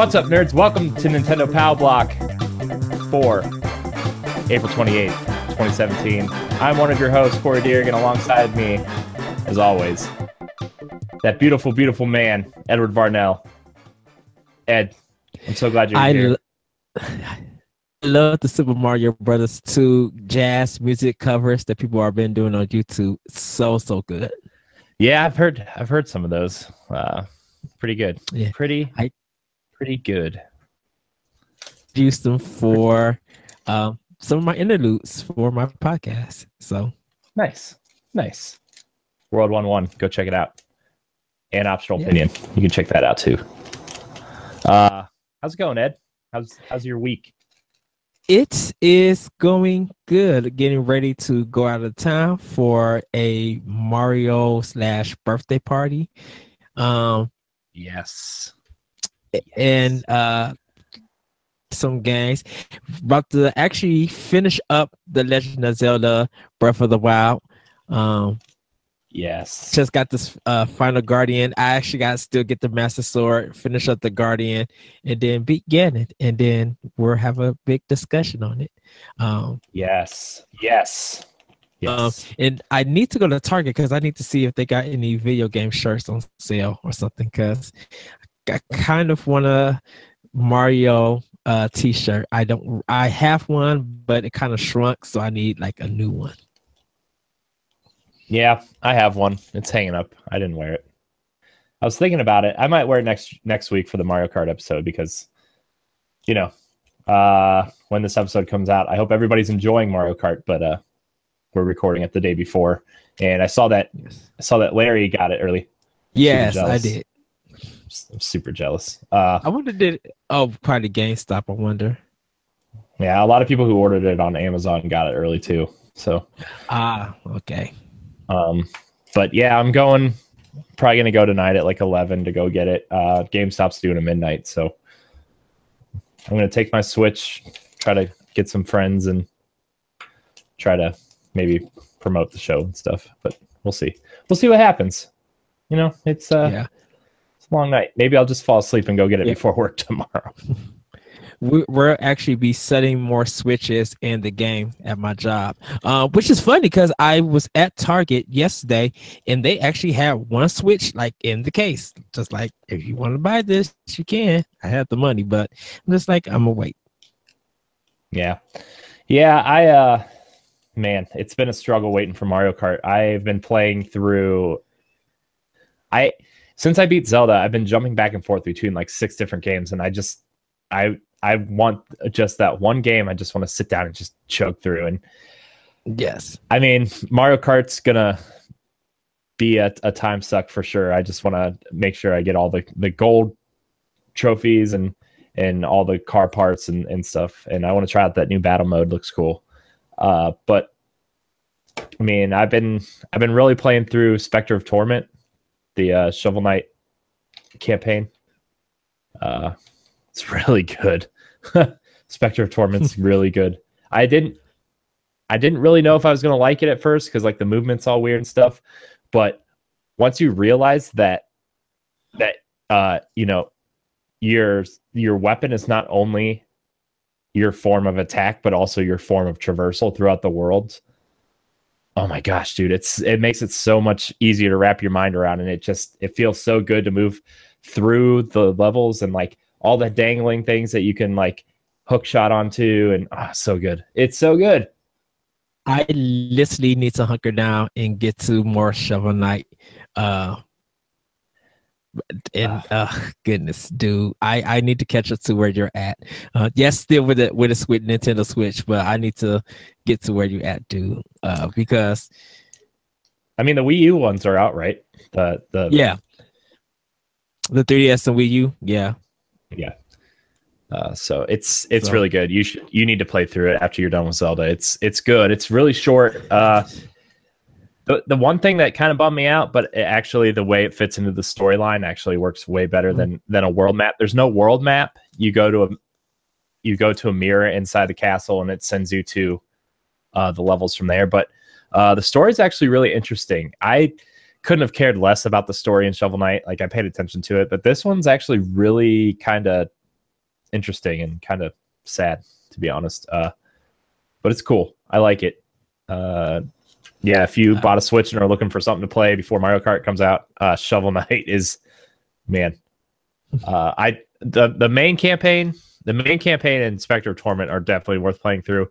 What's up, nerds? Welcome to Nintendo Pow Block for April 28th, 2017. I'm one of your hosts, Corey Deering, and alongside me, as always, that beautiful, beautiful man, Edward Varnell. Ed, I'm so glad you're I here. lo- love the Super Mario Brothers 2 jazz music covers that people have been doing on YouTube. So so good. yeah, I've heard I've heard some of those. Uh, pretty good. Yeah. Pretty I- pretty good. Used them for um, some of my interludes for my podcast. So Nice. Nice. World 1 1. Go check it out. And Optional Yeah. Opinion. You can check that out too. Uh, how's it going, Ed? How's how's your week? it is going good. Getting ready to go out of town for a Mario slash birthday party. Um, Yes. And uh some games about to actually finish up the legend of zelda breath of the wild um Yes. just got this uh final guardian i actually got to still get the master sword finish up the guardian and then beat ganon and then we'll have a big discussion on it um Yes. Yes. Yes. and i need to go to target because i need to see if they got any video game shirts on sale or something because i kind of want a mario uh t-shirt i don't i have one but it kind of shrunk so i need like a new one yeah, I have one. It's hanging up. I didn't wear it. I was thinking about it. I might wear it next next week for the Mario Kart episode because, you know, uh, when this episode comes out, I hope everybody's enjoying Mario Kart. But uh, we're recording it the day before, and I saw that I saw that Larry got it early. yes i did I'm super jealous. Uh, i wonder did oh probably gamestop i wonder yeah, a lot of people who ordered it on Amazon got it early too. So, ah okay um, but yeah, I'm going. Probably gonna go tonight at like 11 to go get it. Uh, GameStop's doing a midnight, so I'm gonna take my Switch, try to get some friends, and try to maybe promote the show and stuff. But we'll see. We'll see what happens. You know, it's uh, yeah long night. Maybe I'll just fall asleep and go get it Yeah. before work tomorrow. we, we'll actually be setting more switches in the game at my job, uh, which is funny because I was at Target yesterday and they actually had one switch like in the case. Just like if you want to buy this, you can. I have the money, but I'm just like I'm gonna wait. Yeah. Yeah, I uh man, it's been a struggle waiting for Mario Kart. I've been playing through I since I beat Zelda, I've been jumping back and forth between like six different games and I just I I want just that one game I just want to sit down and just choke through and Yes. I mean, Mario Kart's gonna be a, a time suck for sure. I just want to make sure I get all the, the gold trophies and and all the car parts and, and stuff. And I want to try out that new battle mode. Looks cool. Uh, but I mean, I've been I've been really playing through Specter of Torment, the uh, Shovel Knight campaign. Uh, it's really good. Specter of Torment's really good. I didn't I didn't really know if I was gonna like it at first because like the movement's all weird and stuff. But once you realize that that uh you know your your weapon is not only your form of attack but also your form of traversal throughout the world oh my gosh dude it's it makes it so much easier to wrap your mind around and it just it feels so good to move through the levels and like all the dangling things that you can like hook shot onto and ah so good it's so good I literally need to hunker down and get to more Shovel Knight. Uh, and uh, goodness, dude, I I need to catch up to where you're at. Uh, yes, still with it with a Switch Nintendo Switch, but I need to get to where you're at, dude. Uh, because I mean, the Wii U ones are out, right? The the yeah, the 3DS and Wii U. Yeah, yeah. Uh, so it's it's So- really good. You should you need to play through it after you're done with Zelda. It's it's good. It's really short. Uh, the the one thing that kind of bummed me out, but it actually the way it fits into the storyline actually works way better than than a world map. There's no world map. You go to a you go to a mirror inside the castle, and it sends you to uh, the levels from there. But uh, the story is actually really interesting. I couldn't have cared less about the story in Shovel Knight. Like I paid attention to it, but this one's actually really kind of interesting and kind of sad, to be honest. Uh, but it's cool. I like it. Uh, yeah, if you bought a Switch and are looking for something to play before Mario Kart comes out, uh, Shovel Knight is man. Uh, I the the main campaign, the main campaign and Specter of Torment are definitely worth playing through.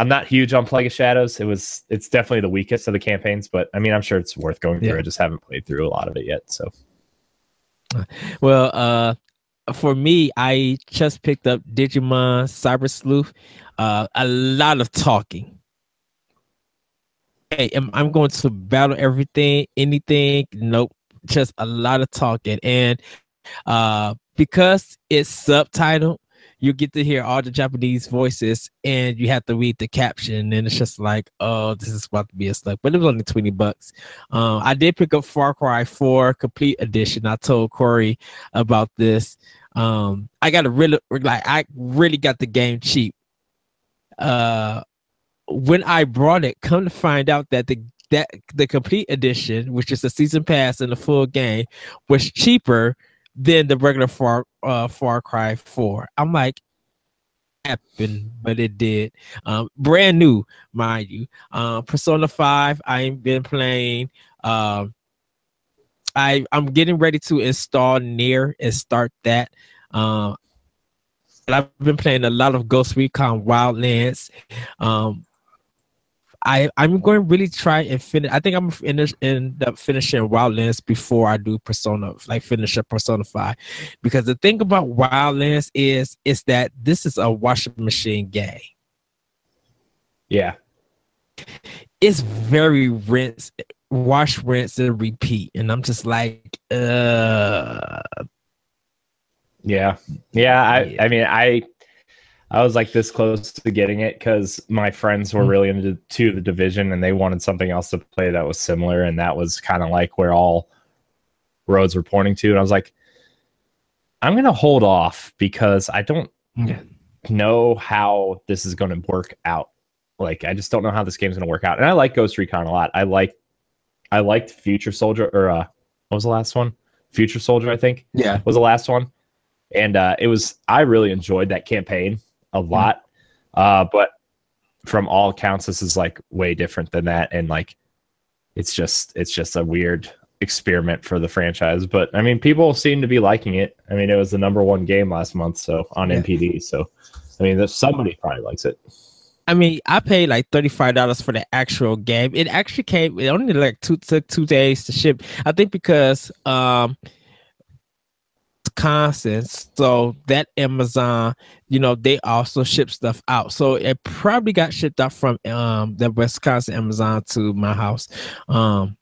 I'm not huge on Plague of Shadows. It was it's definitely the weakest of the campaigns, but I mean I'm sure it's worth going through. Yeah. I just haven't played through a lot of it yet. So Well, uh, for me, I just picked up Digimon Cyber Sleuth. Uh, a lot of talking. Hey, am I'm going to battle everything, anything? Nope. Just a lot of talking, and uh, because it's subtitled, you get to hear all the Japanese voices, and you have to read the caption, and it's just like, oh, this is about to be a slug. But it was only twenty bucks. Um, I did pick up Far Cry 4 Complete Edition. I told Corey about this. Um, I got a really like I really got the game cheap. Uh, when I brought it, come to find out that the that the complete edition, which is the season pass and the full game, was cheaper than the regular Far uh, Far Cry 4. I'm like, happened, but it did. Um, brand new, mind you. Um, Persona 5, I ain't been playing. Um, I I'm getting ready to install NieR and start that. Um, I've been playing a lot of Ghost Recon Wildlands. Um, I I'm going to really try and finish. I think I'm finish end up finishing Wildlands before I do Persona, like finish up Persona Five, because the thing about Wildlands is is that this is a washing machine game. yeah, It's very rinse, wash, rinse, and repeat, and I'm just like, uh, Yeah. Yeah. I, Yeah. I mean, I, I was like this close to getting it because my friends were Mhm. really into to the division and they wanted something else to play that was similar. And that was kind of like where all roads were pointing to. And I was like, I'm going to hold off because I don't know how this is going to work out. Like, I just don't know how this game's going to work out. And I like Ghost Recon a lot. I like, I liked Future Soldier or, uh, what was the last one? Future Soldier, I think yeah, was the last one, and uh, it was I really enjoyed that campaign a lot. Uh, but from all accounts, this is like way different than that, and like it's just it's just a weird experiment for the franchise. But I mean, people seem to be liking it. I mean, it was the number one game last month, so on Yeah. NPD. So I mean, there's somebody probably likes it. I mean, I paid like thirty five dollars for the actual game. It actually came. It only like two took two days to ship. I think because um, Wisconsin, so that Amazon, you know, they also ship stuff out. So it probably got shipped out from um the Wisconsin Amazon to my house. Um,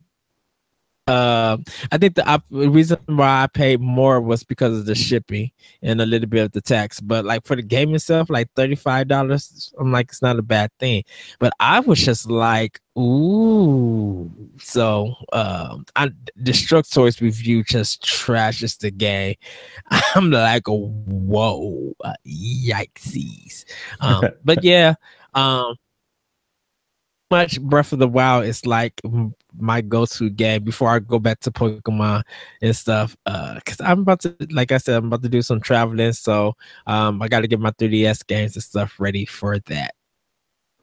uh, I think the op- reason why I paid more was because of the shipping and a little bit of the tax. But like for the game itself, like thirty five dollars, I'm like it's not a bad thing. But I was just like, ooh. So um, I Destructoid's review just trashes the game. I'm like, whoa, uh, yikesies. Um, but yeah, um, much Breath of the Wild is like my go-to game before I go back to Pokemon and stuff. Uh, cause I'm about to, like I said, I'm about to do some traveling, so um, I got to get my 3DS games and stuff ready for that.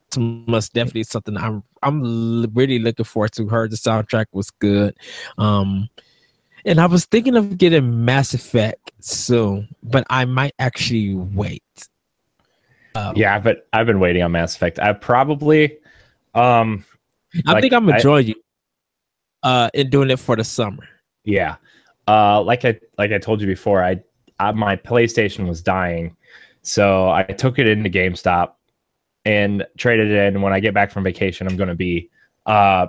It's must definitely something I'm I'm really looking forward to. Heard the soundtrack was good, um, and I was thinking of getting Mass Effect soon, but I might actually wait. Uh, Yeah, but I've been waiting on Mass Effect. I probably, um, I like, think I'm I- join you uh in doing it for the summer. Yeah. Uh like I like I told you before, I, I my PlayStation was dying. So I took it into GameStop and traded it in. When I get back from vacation, I'm going to be uh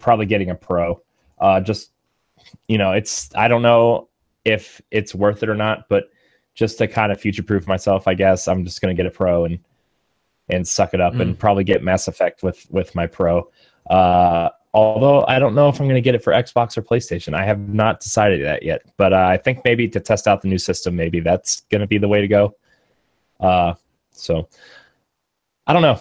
probably getting a pro. Uh, just you know, it's I don't know if it's worth it or not, but just to kind of future proof myself, I guess I'm just gonna get a pro and and suck it up mm. and probably get Mass Effect with with my pro. Uh, although I don't know if I'm going to get it for Xbox or PlayStation. I have not decided that yet, but uh, I think maybe to test out the new system, maybe that's going to be the way to go. Uh, so I don't know.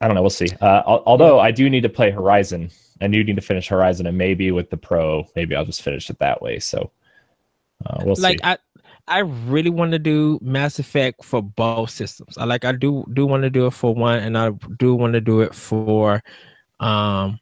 I don't know. We'll see. Uh, although I do need to play Horizon, I do need to finish Horizon, and maybe with the Pro, maybe I'll just finish it that way. So uh, we'll like see. I, I really want to do Mass Effect for both systems. I like I do do want to do it for one, and I do want to do it for um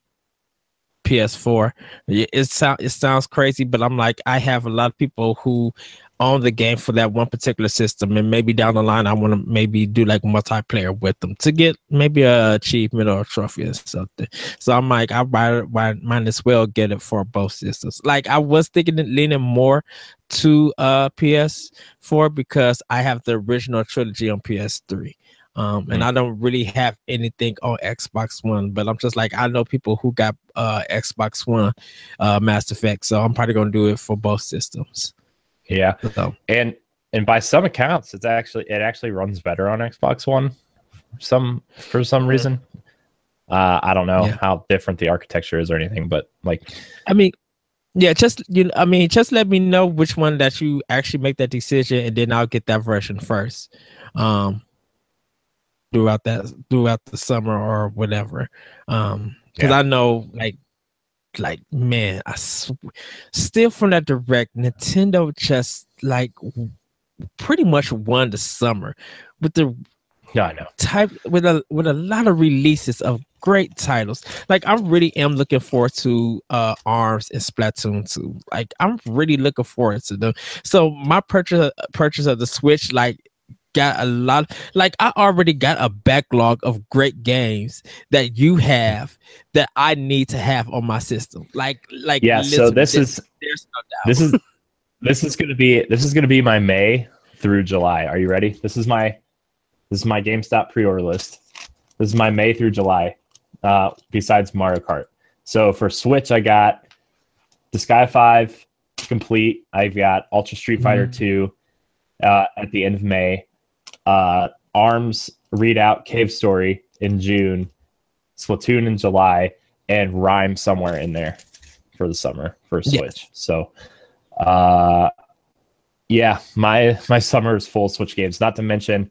PS4. It sounds it sounds crazy, but I'm like I have a lot of people who own the game for that one particular system, and maybe down the line I want to maybe do like multiplayer with them to get maybe a achievement or a trophy or something. So I'm like I might, might as well get it for both systems. Like I was thinking leaning more to uh PS4 because I have the original trilogy on PS3. Um, and mm. I don't really have anything on Xbox One, but I'm just like I know people who got uh Xbox One uh Mass Effect, so I'm probably gonna do it for both systems. Yeah. So. And and by some accounts it's actually it actually runs better on Xbox One some for some reason. Uh I don't know yeah. how different the architecture is or anything, but like I mean yeah, just you. I mean, just let me know which one that you actually make that decision, and then I'll get that version first. Um, throughout that throughout the summer or whatever. Um, because yeah. I know like like man, I sw- still from that direct Nintendo just like pretty much won the summer with the yeah, I know. Type with a with a lot of releases of great titles. Like I really am looking forward to uh Arms and Splatoon 2. Like I'm really looking forward to them. So my purchase purchase of the Switch, like got a lot like I already got a backlog of great games that you have that I need to have on my system. Like like Yeah, so this is there's no doubt. This is this is gonna be this is gonna be my May through July. Are you ready? This is my this is my GameStop pre-order list. This is my May through July, uh, besides Mario Kart. So for Switch, I got Disgaea 5 complete. I've got Ultra Street Fighter mm. 2 uh, at the end of May uh, Arms readout Cave Story in June, Splatoon in July, and RiME somewhere in there for the summer for Switch. So, uh, yeah, my my summer is full Switch games. Not to mention,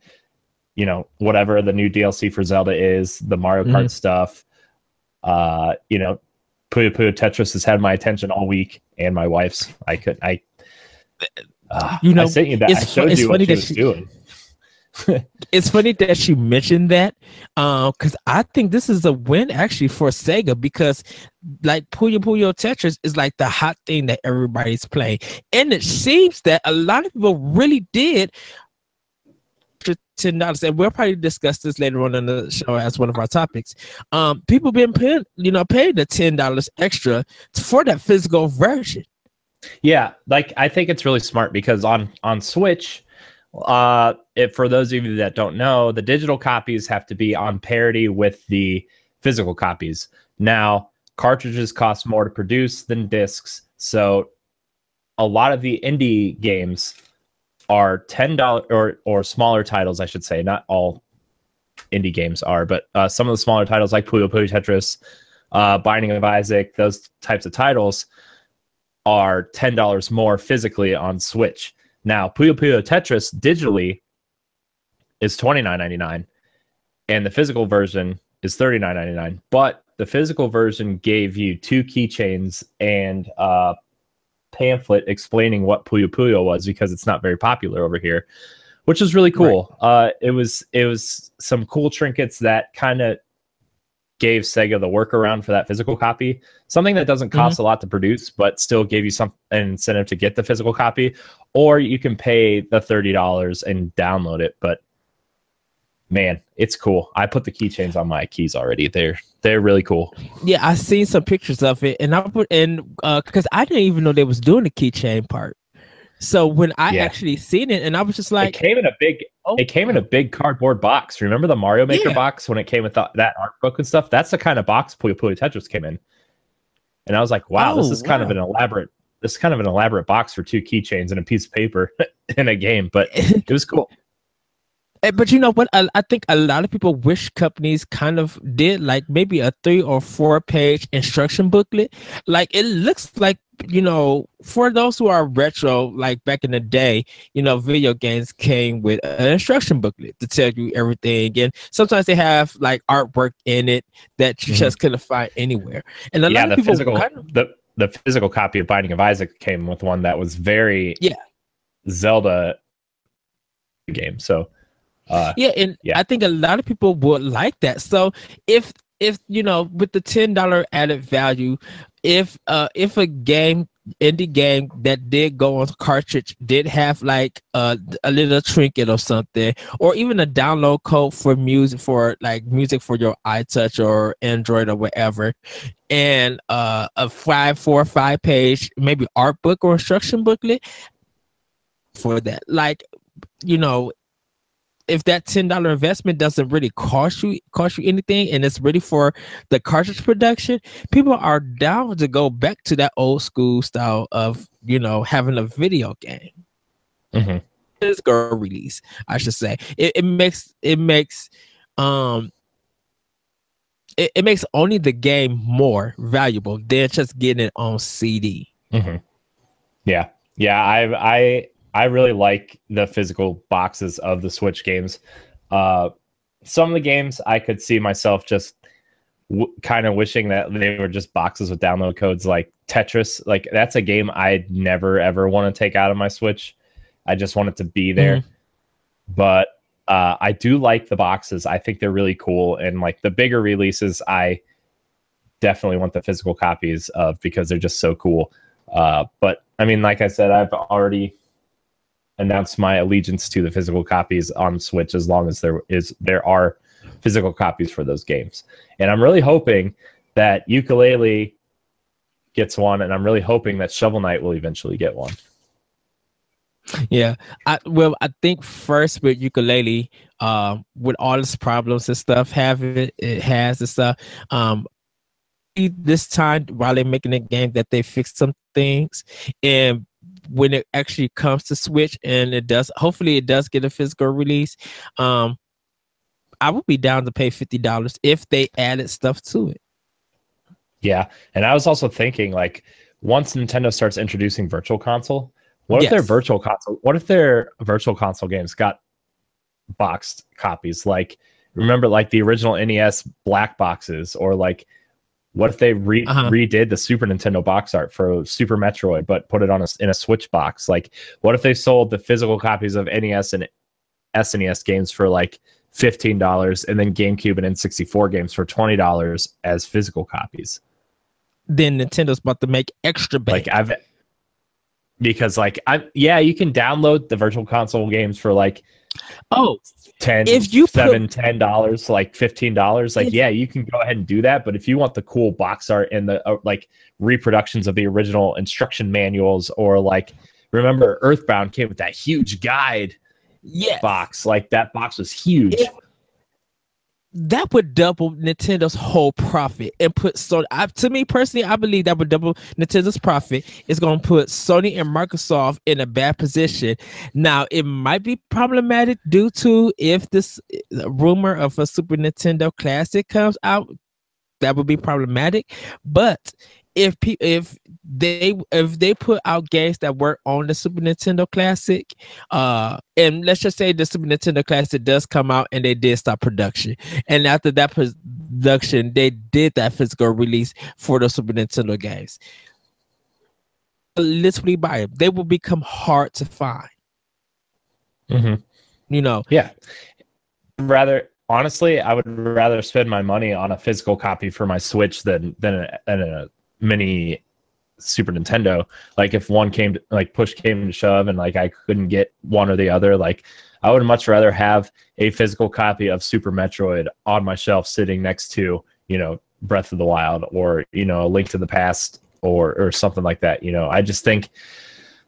you know, whatever the new DLC for Zelda is, the Mario Kart mm-hmm. stuff. Uh, you know, Puyo Puyo Tetris has had my attention all week, and my wife's. I could I. Uh, you know, I sent you that. I showed you what she was she, doing it's funny that she mentioned that because uh, I think this is a win actually for Sega because like Puyo Puyo Tetris is like the hot thing that everybody's playing, and it seems that a lot of people really did ten dollars, and we'll probably discuss this later on in the show as one of our topics. Um, people been paying, you know, paying the ten dollars extra for that physical version. Yeah, like I think it's really smart because on on Switch uh, for those of you that don't know, the digital copies have to be on parity with the physical copies. Now, cartridges cost more to produce than discs, so a lot of the indie games are ten dollars or or smaller titles, I should say. Not all indie games are, but uh, some of the smaller titles like Puyo Puyo Tetris, uh, Binding of Isaac, those types of titles are ten dollars more physically on Switch. Now, Puyo Puyo Tetris digitally is twenty nine ninety nine, and the physical version is thirty nine ninety nine. But the physical version gave you two keychains and a pamphlet explaining what Puyo Puyo was because it's not very popular over here, which is really cool. Right. Uh, it was it was some cool trinkets that kind of gave Sega the workaround for that physical copy, something that doesn't cost mm-hmm. a lot to produce, but still gave you some an incentive to get the physical copy, or you can pay the thirty dollars and download it. But man, it's cool. I put the keychains on my keys already. They're they're really cool. Yeah, I seen some pictures of it, and I put in because uh, I didn't even know they was doing the keychain part. So when I yeah. actually seen it, and I was just like, it came in a big, oh, it came in a big cardboard box. Remember the Mario Maker yeah. box when it came with the, that art book and stuff? That's the kind of box Puyo Puyo Tetris came in. and I was like, wow, Oh, this is kind of an elaborate. This is kind of an elaborate box for two keychains and a piece of paper in a game, but it was cool. Eh, But you know what? I, I think a lot of people wish companies kind of did like maybe a three or four page instruction booklet. Like it looks like, you know, for those who are retro, like back in the day, you know, video games came with an instruction booklet to tell you everything. And sometimes they have like artwork in it that you Mhm. just couldn't find anywhere. And a yeah, lot the of people physical kind of, the the physical copy of Binding of Isaac came with one that was very Yeah. Zelda game. So uh yeah and Yeah. i think a lot of people would like that so if if you know with the ten dollar added value if uh if a game indie game that did go on cartridge did have like uh, a little trinket or something or even a download code for music for like music for your itouch or android or whatever and uh a five four five page maybe art book or instruction booklet for that like you know if that ten dollar investment doesn't really cost you cost you anything and it's really for the cartridge production, people are down to go back to that old school style of you know having a video game. mhm. Physical release, I should say. It, it makes it makes um it, it makes only the game more valuable than just getting it on CD. hmm Yeah, yeah. I I I really like the physical boxes of the Switch games. Uh, some of the games I could see myself just w- kind of wishing that they were just boxes with download codes, like Tetris. Like that's a game I'd never ever want to take out of my Switch. I just want it to be there. But uh, I do like the boxes. I think they're really cool, and like the bigger releases, I definitely want the physical copies of because they're just so cool. Uh, but I mean, like I said, I've already announced my allegiance to the physical copies on Switch as long as there is there are physical copies for those games. And I'm really hoping that Yooka-Laylee gets one, and I'm really hoping that Shovel Knight will eventually get one. Yeah, I well, I think first with Yooka-Laylee, um, with all its problems and stuff, have it it has and stuff. Um, this time while they're making the game, that they fix some things, and when it actually comes to Switch, and it does, hopefully, it does get a physical release. Um, I would be down to pay fifty dollars if they added stuff to it. Yeah, and I was also thinking like once Nintendo starts introducing Virtual Console, what if their Virtual Console? What if their Virtual Console games got boxed copies? Like remember like the original NES black boxes, or like what if they re- Uh-huh. redid the Super Nintendo box art for Super Metroid, but put it on a in a Switch box? Like what if they sold the physical copies of NES and SNES games for like fifteen dollars, and then GameCube and N64 games for twenty dollars as physical copies? Then Nintendo's about to make extra bank. like i've because like i yeah you can download the virtual console games for like oh, 10 If you put- 7 10 dollars like 15 dollars like If- yeah you can go ahead and do that but if you want the cool box art and the uh, like reproductions of the original instruction manuals or like remember earthbound came with that huge guide yeah, box like that box was huge. If- that would double Nintendo's whole profit and put Sony. I, to me personally, I believe that would double Nintendo's profit. It's going to put Sony and Microsoft in a bad position. Now, it might be problematic due to if this rumor of a Super Nintendo Classic comes out, that would be problematic. But if pe- if they if they put out games that work on the Super Nintendo Classic, uh, and let's just say the Super Nintendo Classic does come out and they did stop production, and after that production, they did that physical release for the Super Nintendo games. Literally buy them. They will become hard to find. Mhm. You know, yeah rather honestly i would rather spend my money on a physical copy for my switch than than a, than a mini super nintendo like if one came to, like push came to shove and like i couldn't get one or the other like i would much rather have a physical copy of super metroid on my shelf sitting next to you know breath of the wild or you know a link to the past or or something like that you know? I just think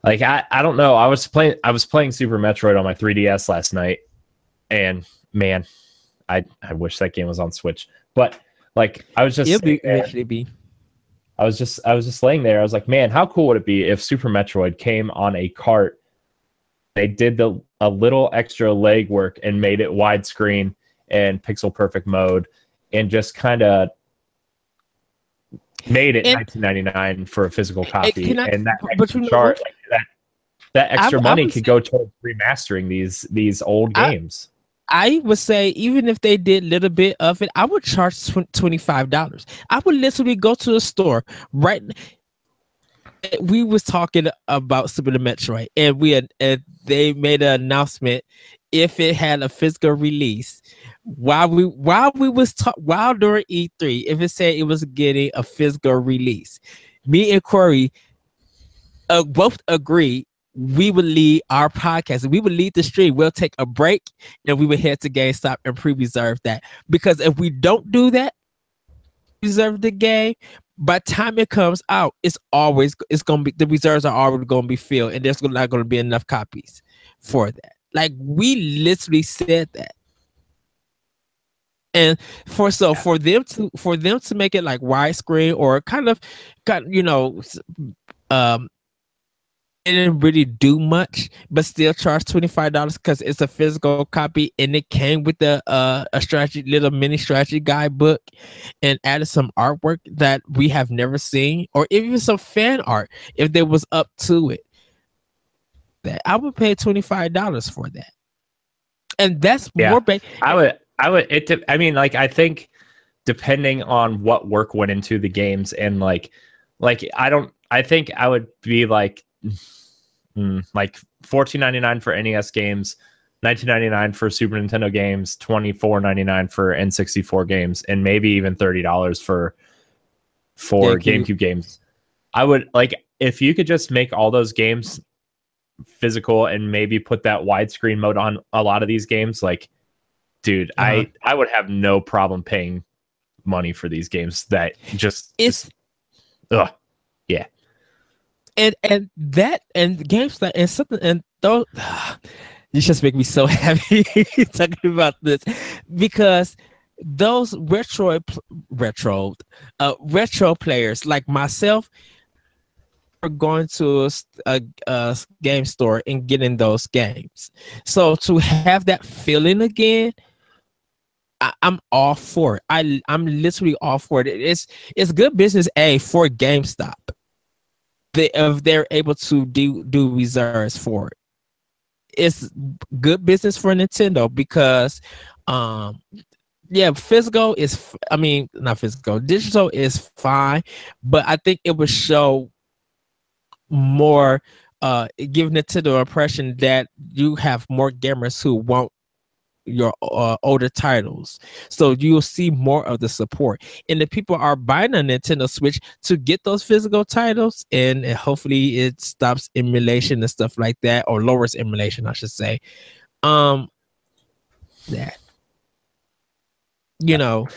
like i i don't know. I was playing i was playing super metroid on my 3ds last night and man i i wish that game was on switch. But like i was just sitting there- eventually be. I I was just I was just laying there. I was like, man, how cool would it be if Super Metroid came on a cart? They did the a little extra legwork and made it widescreen and pixel perfect mode, and just kind of made it And- 1999 for a physical copy, can I- and that extra chart, like, that that extra I- I money would could say- go towards remastering these these old I- games. I would say even if they did little bit of it, I would charge twenty five dollars. I would literally go to the store right. We was talking about Super Metroid, and we had and they made an announcement if it had a physical release. While we while we was ta- while during E three, if it said it was getting a physical release, me and Corey uh, both agreed we would lead our podcast. We would lead the stream. We'll take a break and we would head to GameStop and pre-reserve that. Because if we don't do that, reserve the game. By the time it comes out, it's always it's gonna be the reserves are already gonna be filled, and there's not gonna be enough copies for that. Like we literally said that. And for so for them to for them to make it like widescreen or kind of kind you know um didn't really do much, but still charge twenty five dollars because it's a physical copy and it came with the uh, a strategy little mini strategy guidebook and added some artwork that we have never seen or even some fan art if there was up to it. That I would pay twenty five dollars for that, and that's Yeah. more. Ba- I would, I would, it, de- I mean, like, I think depending on what work went into the games and like, like, I don't, I think I would be like, mm, like fourteen ninety nine for NES games, nineteen ninety nine for Super Nintendo games, twenty four ninety nine for N sixty four games, and maybe even thirty dollars for for GameCube. GameCube games. I would like if you could just make all those games physical and maybe put that widescreen mode on a lot of these games like dude Uh-huh. i i would have no problem paying money for these games that just it's ugh. And and that and games that and something and those you just make me so happy talking about this because those retro retro uh retro players like myself are going to a, a- game store and getting those games so to have that feeling again I, I'm all for it. I I'm literally all for it. It's it's good business a for GameStop they if they're able to do do reserves for it. It's good business for Nintendo because um yeah, physical is I mean not physical, digital is fine, but I think it would show more uh give Nintendo impression that you have more gamers who want your uh, older titles. So you'll see more of the support. And the people are buying a Nintendo Switch to get those physical titles and, and hopefully it stops emulation and stuff like that or lowers emulation, I should say. Um that you know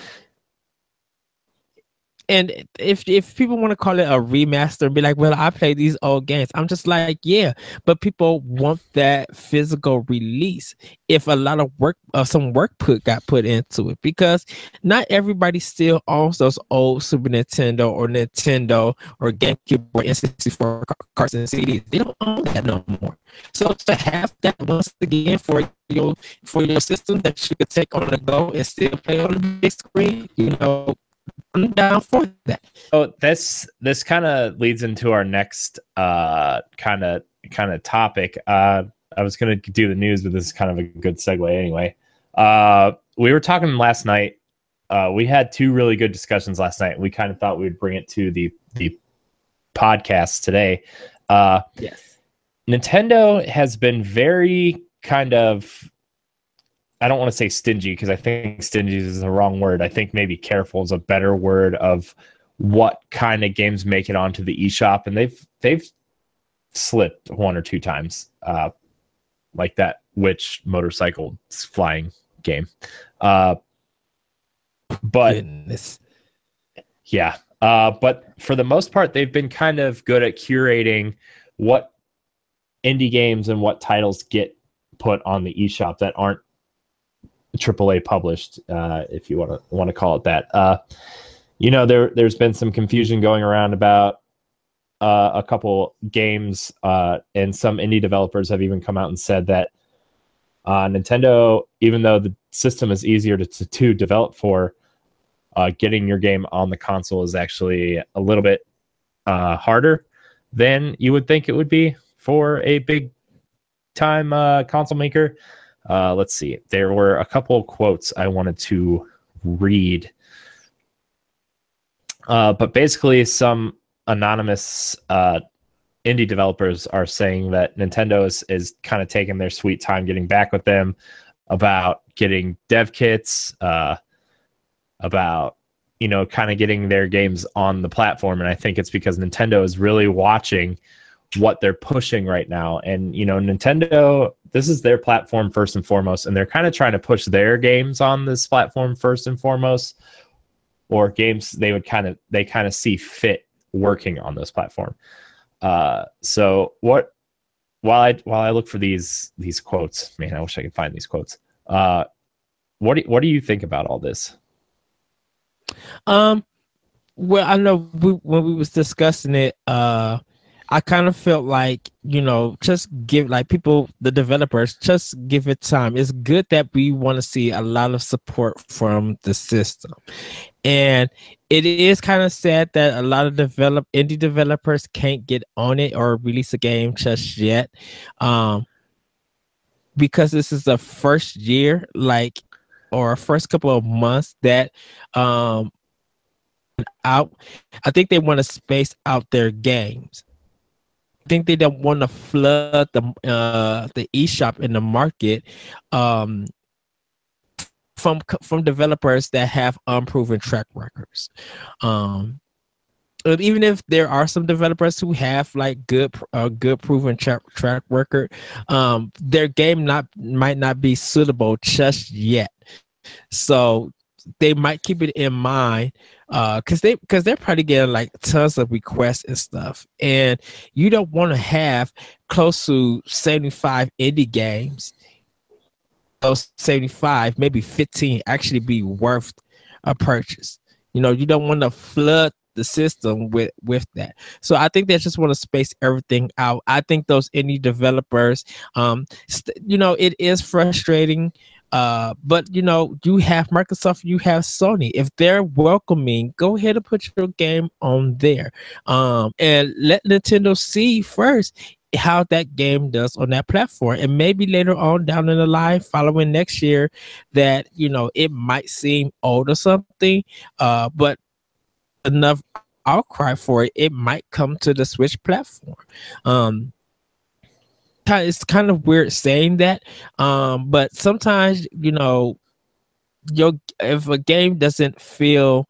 and if if people want to call it a remaster and be like, well, I play these old games, I'm just like, yeah, but people want that physical release. If a lot of work, uh, some work put got put into it, because not everybody still owns those old Super Nintendo or Nintendo or GameCube or N64 ca- carts and CDs. They don't own that no more. So to have that once again for your for your system that you could take on the go and still play on the big screen, you know, I'm down for that. So this this kind of leads into our next uh kind of kind of topic. Uh I was gonna do the news, but this is kind of a good segue anyway. Uh we were talking last night. Uh we had two really good discussions last night. We kind of thought we'd bring it to the the podcast today. Uh Yes. Nintendo has been very kind of I don't want to say stingy because I think stingy is the wrong word. I think maybe careful is a better word of what kind of games make it onto the eShop and they've they've slipped one or two times uh like that witch motorcycle flying game. Uh but Goodness. yeah. Uh, but for the most part, they've been kind of good at curating what indie games and what titles get put on the eShop that aren't AAA published, uh, if you want to want to call it that. Uh, you know, there there's been some confusion going around about uh, a couple games, uh, and some indie developers have even come out and said that uh, Nintendo, even though the system is easier to, to, to develop for, uh, getting your game on the console is actually a little bit harder than you would think it would be for a big time console maker. Uh, let's see. There were a couple of quotes I wanted to read. Uh, but basically, some anonymous uh, indie developers are saying that Nintendo is, is kind of taking their sweet time getting back with them about getting dev kits, uh, about you know, kind of getting their games on the platform. And I think it's because Nintendo is really watching what they're pushing right now. And, you know, Nintendo, this is their platform first and foremost. And they're kind of trying to push their games on this platform first and foremost, or games they would kind of, they kind of see fit working on this platform. Uh, so what, while I, while I look for these, these quotes, man, I wish I could find these quotes. Uh, what do, what do you think about all this? Um, well, I know we, when we was discussing it, uh, I kind of felt like you know just give like people the developers just give it time. It's good that we want to see a lot of support from the system, and it is kind of sad that a lot of develop indie developers can't get on it or release a game just yet, um, because this is the first year. Like or first couple of months that um out i think they want to space out their games think they don't want to flood the uh the eShop in the market um from from developers that have unproven track records. Um even if there are some developers who have like good uh, good proven track track record um their game not might not be suitable just yet. So they might keep it in mind uh because they because they're probably getting like tons of requests and stuff and you don't want to have close to 75 indie games those 75 maybe 15 actually be worth a purchase. You know you don't want to flood the system with with that. So i think they just want to space everything out. I think those indie developers um st- you know it is frustrating uh, but you know, you have Microsoft, you have Sony. If they're welcoming, go ahead and put your game on there. Um, and let Nintendo see first how that game does on that platform. And maybe later on down in the line, following next year, that you know, it might seem old or something. Uh, but enough outcry for it, it might come to the Switch platform. Um, it's kind of weird saying that um but sometimes you know your if a game doesn't feel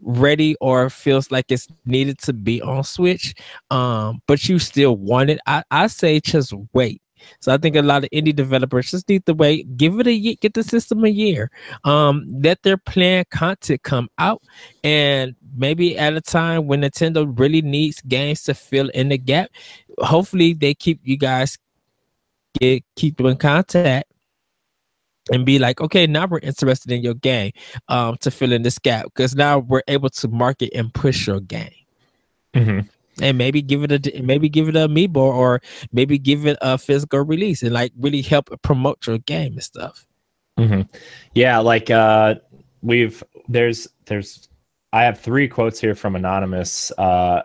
ready or feels like it's needed to be on switch um but you still want it i i say just wait. So I think a lot of indie developers just need to wait, give it a year, get the system a year, um, let their planned content come out, and maybe at a time when Nintendo really needs games to fill in the gap, hopefully they keep you guys get keep in contact and be like, okay, now we're interested in your game um, to fill in this gap because now we're able to market and push your game. Mm-hmm. And maybe give it a maybe give it a amiibo or maybe give it a physical release and like really help promote your game and stuff. Mm-hmm. Yeah, like uh, we've there's there's I have three quotes here from anonymous uh,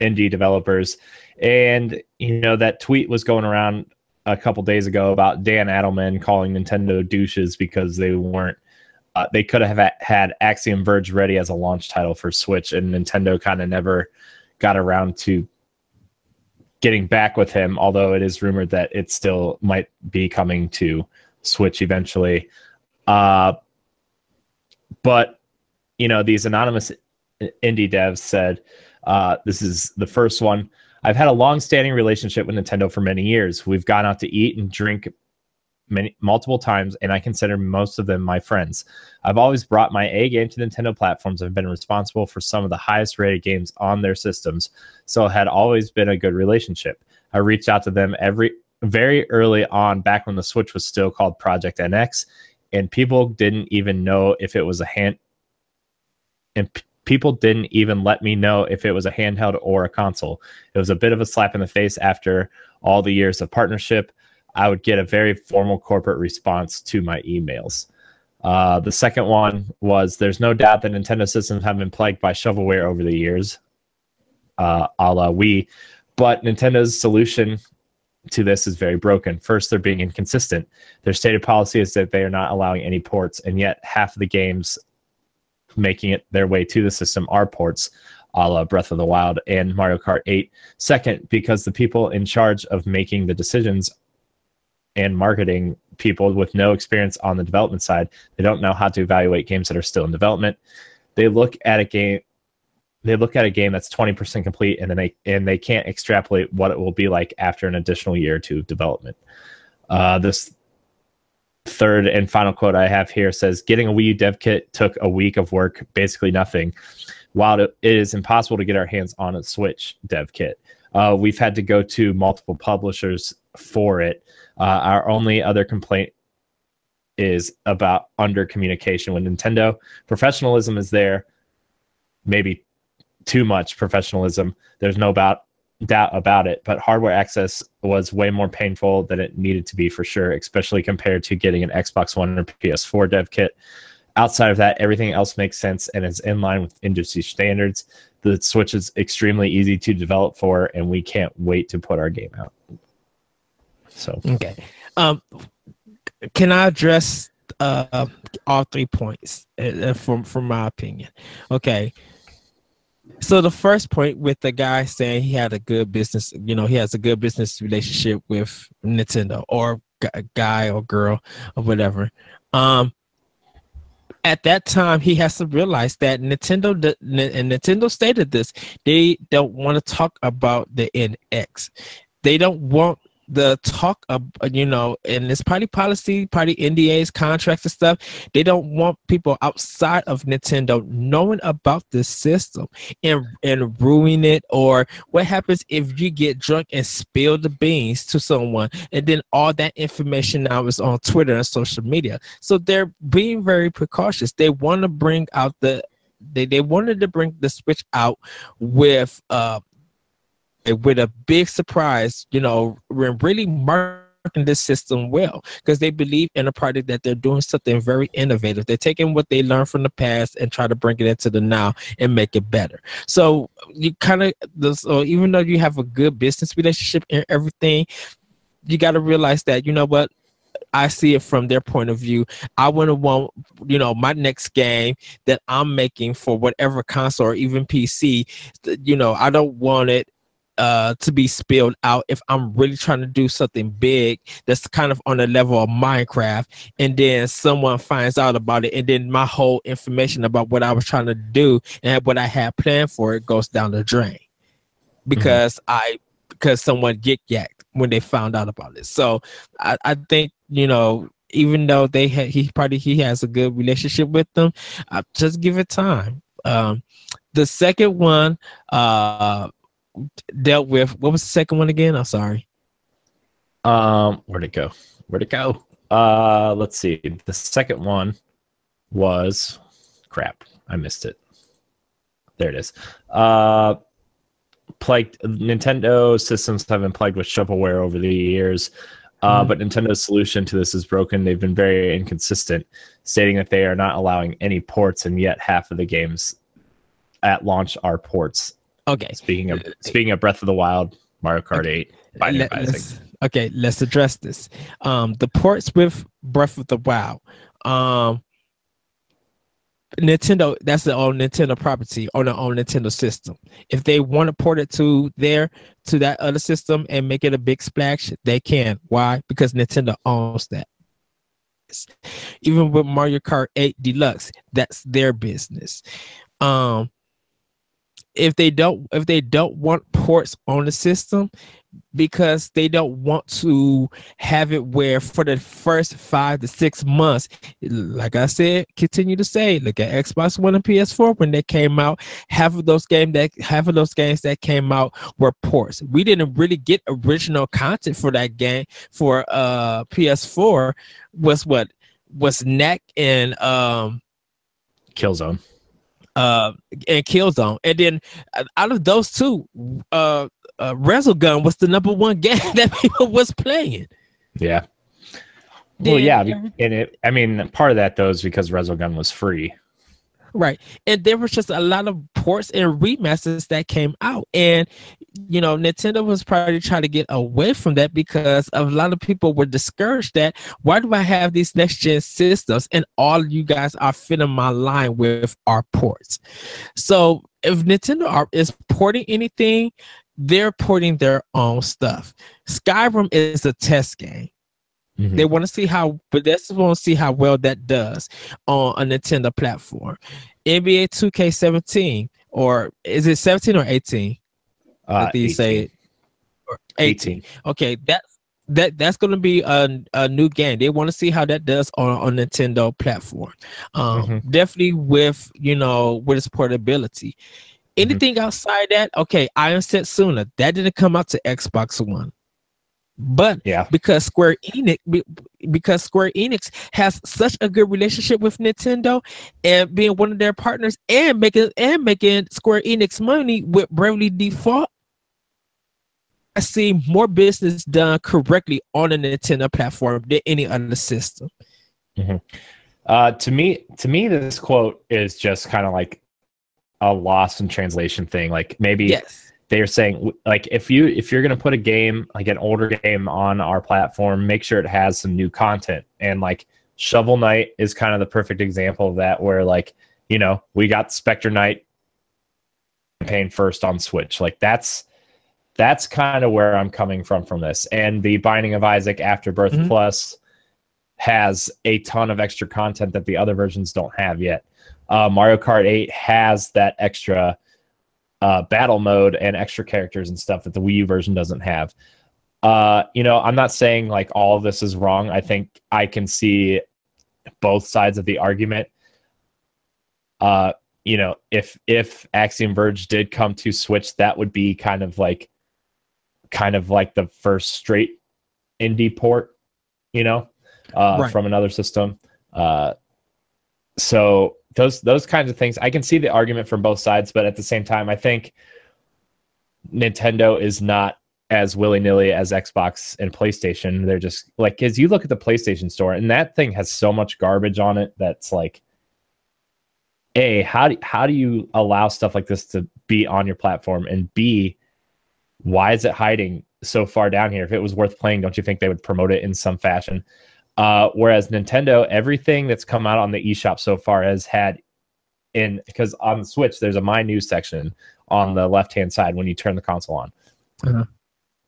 indie developers, and you know that tweet was going around a couple days ago about Dan Adelman calling Nintendo douches because they weren't. Uh, they could have had Axiom Verge ready as a launch title for Switch, and Nintendo kind of never got around to getting back with him. Although it is rumored that it still might be coming to Switch eventually. Uh, but you know, these anonymous indie devs said uh, this is the first one. I've had a long-standing relationship with Nintendo for many years. We've gone out to eat and drink many multiple times, and I consider most of them my friends. I've always brought my A game to Nintendo platforms and been responsible for some of the highest rated games on their systems, so it had always been a good relationship. I reached out to them every very early on, back when the Switch was still called Project NX, and people didn't even know if it was a hand and people didn't even let me know if it was a handheld or a console. It was a bit of a slap in the face after all the years of partnership. I would get a very formal corporate response to my emails. Uh, the second one was there's no doubt that Nintendo systems have been plagued by shovelware over the years, uh, a la Wii, but Nintendo's solution to this is very broken. First, they're being inconsistent. Their stated policy is that they are not allowing any ports, and yet half of the games making it their way to the system are ports, a la Breath of the Wild and Mario Kart 8. Second, because the people in charge of making the decisions and marketing people with no experience on the development side, they don't know how to evaluate games that are still in development. They look at a game they look at a game that's 20% complete and then they and they can't extrapolate what it will be like after an additional year or two of development. Uh, this third and final quote I have here says getting a Wii U dev kit took a week of work, basically nothing. While it is impossible to get our hands on a Switch dev kit, uh, we've had to go to multiple publishers for it. Uh, our only other complaint is about under communication with Nintendo. Professionalism is there, maybe too much professionalism. There's no about doubt about it, but hardware access was way more painful than it needed to be for sure, especially compared to getting an Xbox One or PS4 dev kit. Outside of that, everything else makes sense and is in line with industry standards. The Switch is extremely easy to develop for, and we can't wait to put our game out. So okay, um, can I address uh all three points uh, from from my opinion? Okay, so the first point with the guy saying he had a good business, you know, he has a good business relationship with Nintendo or guy or girl or whatever. Um, at that time, he has to realize that Nintendo and Nintendo stated this. They don't want to talk about the NX. They don't want the talk of you know and this party policy party ndas contracts and stuff. They don't want people outside of nintendo knowing about the system and and ruin it or what happens if you get drunk and spill the beans to someone and then all that information now is on twitter and social media. So they're being very precautious. They want to bring out the they, they wanted to bring the switch out with uh with a big surprise, you know, we're really marketing this system well because they believe in a product that they're doing something very innovative. They're taking what they learned from the past and try to bring it into the now and make it better. So you kind of, so even though you have a good business relationship and everything, you got to realize that you know what I see it from their point of view. I want to want, you know, my next game that I'm making for whatever console or even PC, you know, I don't want it uh, to be spilled out if I'm really trying to do something big that's kind of on the level of Minecraft, and then someone finds out about it, and then my whole information about what I was trying to do and what I had planned for it goes down the drain because mm-hmm. I because someone get yacked when they found out about it. So I, I think you know even though they had he probably he has a good relationship with them, I just give it time. Um, the second one, uh, dealt with what was the second one again? I'm sorry. Um, where'd it go? Where'd it go? Uh, let's see. The second one was crap. I missed it. There it is. Uh, plagued Nintendo systems have been plagued with shovelware over the years. Uh, mm-hmm. But Nintendo's solution to this is broken. They've been very inconsistent, stating that they are not allowing any ports, and yet half of the games at launch are ports. Okay. Speaking of speaking of Breath of the Wild, Mario Kart okay. 8, Let, let's, okay, let's address this. Um, the ports with Breath of the Wild. Um, Nintendo, that's the own Nintendo property on their own Nintendo system. If they want to port it to there to that other system and make it a big splash, they can. Why? Because Nintendo owns that. Even with Mario Kart 8 Deluxe, that's their business. Um, if they don't if they don't want ports on the system because they don't want to have it where for the first five to six months like i said continue to say look at xbox one and ps4 when they came out. Half of those games that half of those games that came out were ports. We didn't really get original content for that game for uh ps4 was what? Was Knack and um killzone uh, and Killzone, and then uh, out of those two, uh, uh, Resogun was the number one game that people was playing. Yeah. Well, yeah, and it. I mean, part of that though is because Resogun was free. Right. And there was just a lot of ports and remasters that came out. And, you know, Nintendo was probably trying to get away from that because a lot of people were discouraged that why do I have these next gen systems and all you guys are fitting my line with our ports? So if Nintendo are, is porting anything, they're porting their own stuff. Skyrim is a test game. Mm-hmm. They want to see how, but they want to see how well that does on a Nintendo platform. NBA 2K17, or is it 17 or 18? Uh, you say 18. 18. Okay, that's that that's going to be a, a new game. They want to see how that does on on Nintendo platform. Um, mm-hmm. Definitely with you know with its portability. Mm-hmm. Anything mm-hmm. outside that, okay, I Am Setsuna that didn't come out to Xbox One. But yeah, because Square Enix because Square Enix has such a good relationship with Nintendo and being one of their partners and making and making Square Enix money with Bravely Default, I see more business done correctly on a Nintendo platform than any other system. Mm-hmm. Uh, to me, to me, this quote is just kind of like a lost in translation thing. Like maybe yes they're saying like if you if you're going to put a game like an older game on our platform make sure it has some new content and like shovel knight is kind of the perfect example of that where like you know we got specter knight campaign first on switch like that's that's kind of where i'm coming from from this and the binding of isaac afterbirth mm-hmm. plus has a ton of extra content that the other versions don't have yet uh, mario kart 8 has that extra uh, battle mode and extra characters and stuff that the Wii U version doesn't have. Uh, you know, I'm not saying like all of this is wrong. I think I can see both sides of the argument. Uh, you know, if if Axiom Verge did come to Switch, that would be kind of like kind of like the first straight indie port, you know, uh, right. from another system. Uh, so those those kinds of things. I can see the argument from both sides, but at the same time, I think Nintendo is not as willy nilly as Xbox and PlayStation. They're just like, as you look at the PlayStation store and that thing has so much garbage on it that's like, a how do how do you allow stuff like this to be on your platform, and b why is it hiding so far down here? If it was worth playing, don't you think they would promote it in some fashion? Uh, whereas Nintendo, everything that's come out on the eShop so far has had in because on the Switch there's a My News section on the left hand side when you turn the console on. Uh-huh.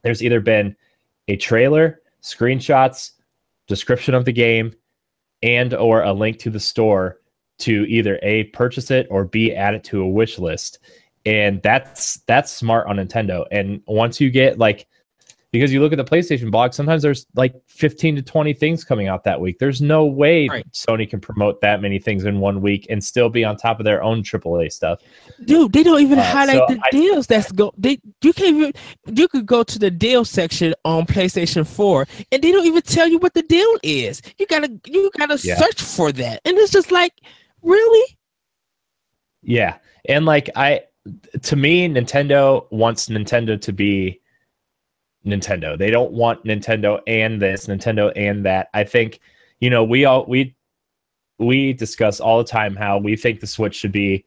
There's either been a trailer, screenshots, description of the game, and or a link to the store to either a purchase it or b add it to a wish list and that's that's smart on nintendo and once you get like because you look at the PlayStation blog, sometimes there's like 15 to 20 things coming out that week. There's no way right. Sony can promote that many things in one week and still be on top of their own AAA stuff. Dude, they don't even uh, highlight so the I, deals that's go they you can't even you could go to the deal section on PlayStation 4 and they don't even tell you what the deal is. You gotta you gotta yeah. search for that. And it's just like, really? Yeah. And like I to me, Nintendo wants Nintendo to be Nintendo. They don't want Nintendo and this, Nintendo and that. I think, you know, we all we we discuss all the time how we think the Switch should be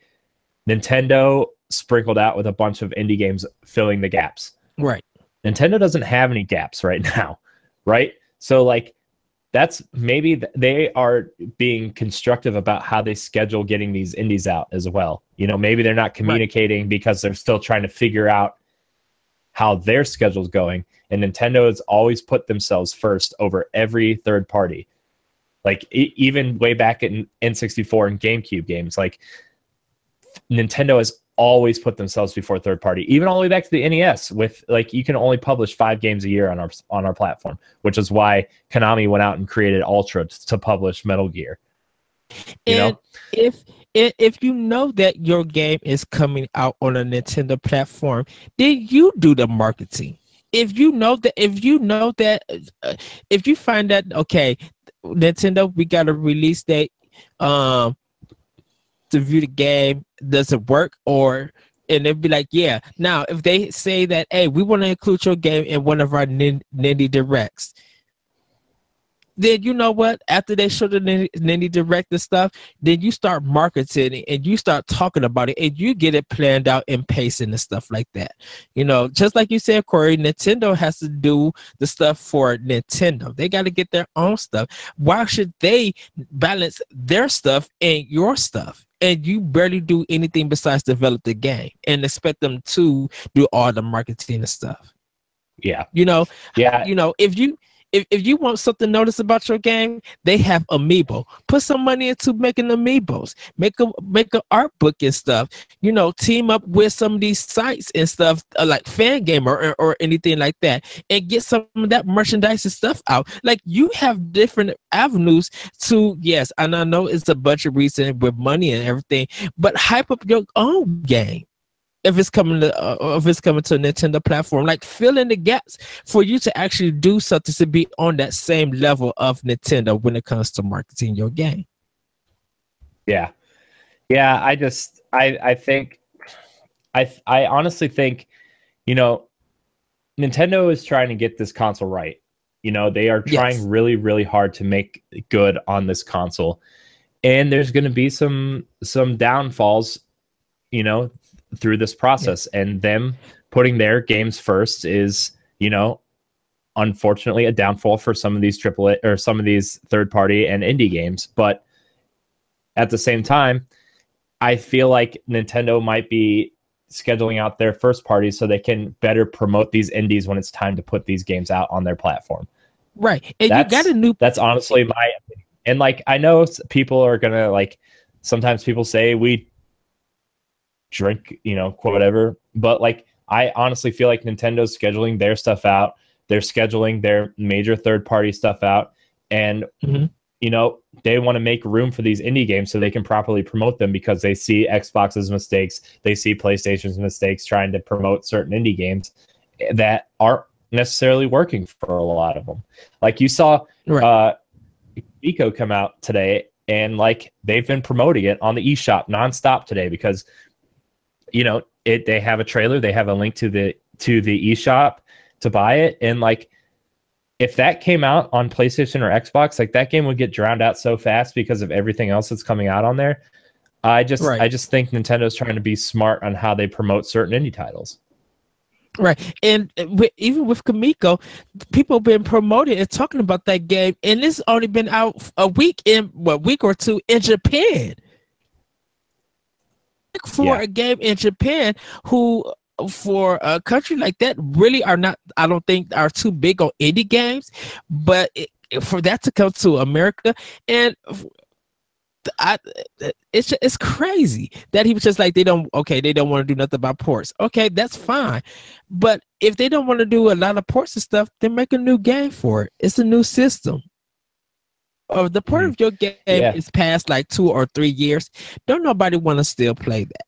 Nintendo sprinkled out with a bunch of indie games filling the gaps. Right. Nintendo doesn't have any gaps right now, right? So like that's maybe they are being constructive about how they schedule getting these indies out as well. You know, maybe they're not communicating right. because they're still trying to figure out how their schedule's going. And Nintendo has always put themselves first over every third party. Like e- even way back in N64 and GameCube games, like Nintendo has always put themselves before third party. Even all the way back to the NES, with like you can only publish five games a year on our on our platform, which is why Konami went out and created Ultra to publish Metal Gear. You and know? if if you know that your game is coming out on a Nintendo platform, then you do the marketing. If you know that, if you know that, uh, if you find that okay, Nintendo, we got a release date. Um, view the game. Does it work or and they'd be like, yeah. Now, if they say that, hey, we want to include your game in one of our Nindy Directs, then you know what? After they show the Nindy Direct and stuff, then you start marketing and you start talking about it and you get it planned out and pacing and stuff like that. You know, just like you said, Corey, Nintendo has to do the stuff for Nintendo. They got to get their own stuff. Why should they balance their stuff and your stuff? and you barely do anything besides develop the game and expect them to do all the marketing and stuff. Yeah. You know, yeah. You know, if you if, if you want something noticed about your game, they have Amiibo. Put some money into making Amiibos. Make a make an art book and stuff. You know, team up with some of these sites and stuff uh, like Fangamer or, or anything like that, and get some of that merchandise and stuff out. Like you have different avenues to yes, and I know it's a budget reason with money and everything, but hype up your own game if it's coming to uh, if it's coming to a Nintendo platform, like fill in the gaps for you to actually do something to be on that same level of Nintendo when it comes to marketing your game. Yeah, yeah. I just I I think I I honestly think you know Nintendo is trying to get this console right. You know they are trying yes. really really hard to make good on this console, and there's going to be some some downfalls. You know through this process. Yeah. and them putting their games first is you know unfortunately a downfall for some of these triple A, or some of these third party and indie games. But at the same time i feel like nintendo might be scheduling out their first parties so they can better promote these indies when it's time to put these games out on their platform. Right. And that's, you got a new that's honestly my and like i know people are gonna like sometimes people say we drink, you know, whatever. But like, I honestly feel like Nintendo's scheduling their stuff out. They're scheduling their major third party stuff out. And, mm-hmm. you know, they want to make room for these indie games so they can properly promote them because they see Xbox's mistakes. They see PlayStation's mistakes trying to promote certain indie games that aren't necessarily working for a lot of them. Like you saw, right. uh, Eco come out today and like they've been promoting it on the eShop nonstop today because you know, it they have a trailer, they have a link to the to the eShop to buy it, and like if that came out on PlayStation or Xbox, like that game would get drowned out so fast because of everything else that's coming out on there. I just right. I just think Nintendo's trying to be smart on how they promote certain indie titles. Right, and uh, even with Kamiko, people have been promoting and talking about that game, and it's only been out a week in what week or two in Japan for yeah. a game in Japan who for a country like that really are not I don't think are too big on indie games, but it, for that to come to America and I, it's it's crazy that he was just like they don't okay they don't want to do nothing about ports. Okay that's fine. But if they don't want to do a lot of ports and stuff then make a new game for it. It's a new system or the part of mm-hmm. your game yeah. is past like two or three years, don't nobody want to still play that.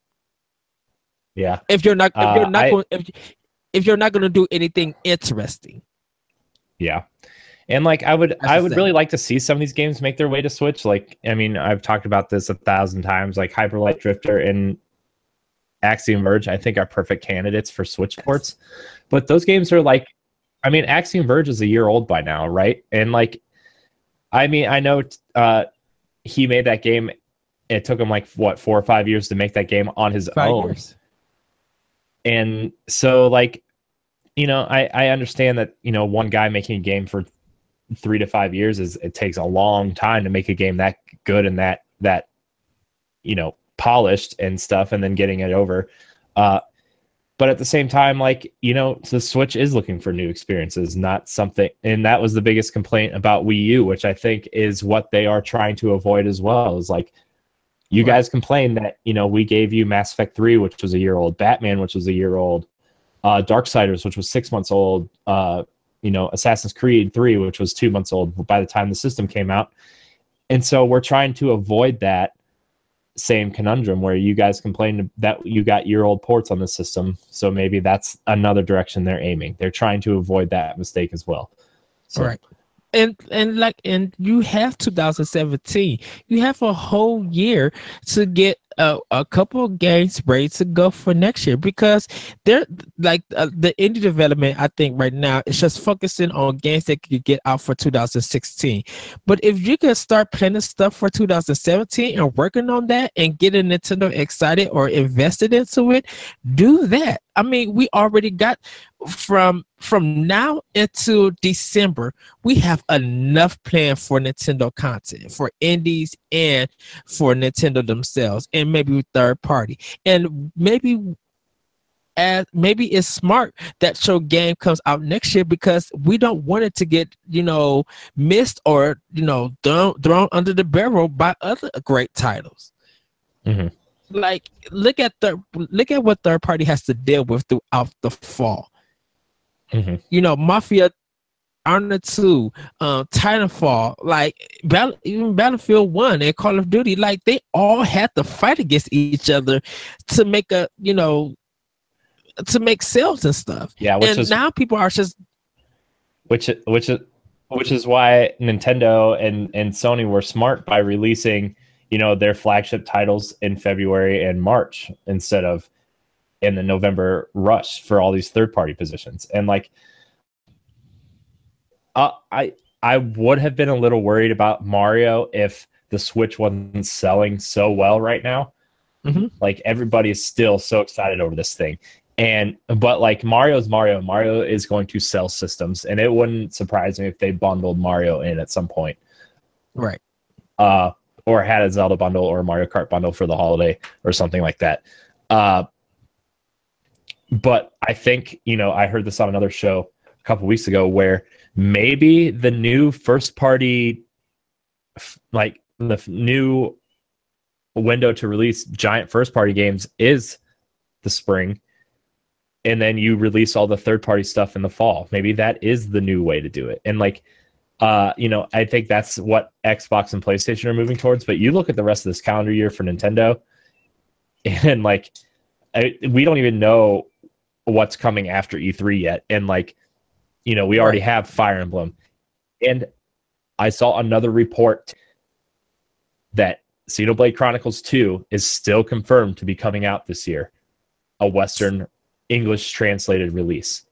Yeah. If you're not, if you're uh, not, I, going, if, if you're not going to do anything interesting. Yeah. And like I would, That's I would really like to see some of these games make their way to Switch. Like, I mean, I've talked about this a thousand times. Like Hyper Light Drifter and Axiom Verge, I think are perfect candidates for Switch ports. But those games are like, I mean, Axiom Verge is a year old by now, right? And like I mean, I know uh, he made that game. It took him like what four or five years to make that game on his five own. Years. And so, like, you know, I I understand that you know one guy making a game for three to five years is it takes a long time to make a game that good and that that you know polished and stuff, and then getting it over. Uh, but at the same time like you know the switch is looking for new experiences not something and that was the biggest complaint about wii u which i think is what they are trying to avoid as well is like you right. guys complained that you know we gave you mass effect 3 which was a year old batman which was a year old uh darksiders which was six months old uh you know assassin's creed 3 which was two months old by the time the system came out and so we're trying to avoid that same conundrum where you guys complained that you got year old ports on the system. So maybe that's another direction they're aiming. They're trying to avoid that mistake as well. So. Right. And and like and you have 2017. You have a whole year to get a, a couple games ready to go for next year because they're like uh, the indie development. I think right now is just focusing on games that could get out for 2016. But if you can start planning stuff for 2017 and working on that and getting Nintendo excited or invested into it, do that. I mean, we already got from from now until December, we have enough planned for Nintendo content for indies and for Nintendo themselves, and maybe third party, and maybe. As maybe it's smart that your game comes out next year because we don't want it to get you know missed or you know thrown thrown under the barrel by other great titles. Mm-hmm like look at the look at what third party has to deal with throughout the fall. Mm-hmm. You know, Mafia Arna 2, uh, Titanfall, like Battle, even Battlefield 1 and Call of Duty, like they all had to fight against each other to make a, you know, to make sales and stuff. Yeah, and is, now people are just which which is which is why Nintendo and and Sony were smart by releasing you know their flagship titles in February and March instead of in the November rush for all these third party positions. And like uh, I I would have been a little worried about Mario if the Switch wasn't selling so well right now. Mm-hmm. Like everybody is still so excited over this thing. And but like Mario's Mario, Mario is going to sell systems, and it wouldn't surprise me if they bundled Mario in at some point. Right. Uh or had a Zelda bundle or a Mario Kart bundle for the holiday or something like that. Uh, but I think, you know, I heard this on another show a couple weeks ago where maybe the new first party, like the new window to release giant first party games is the spring. And then you release all the third party stuff in the fall. Maybe that is the new way to do it. And like, uh, you know, I think that's what Xbox and PlayStation are moving towards. But you look at the rest of this calendar year for Nintendo, and like, I, we don't even know what's coming after E3 yet. And like, you know, we already have Fire Emblem, and I saw another report that Xenoblade Chronicles 2 is still confirmed to be coming out this year, a Western English translated release.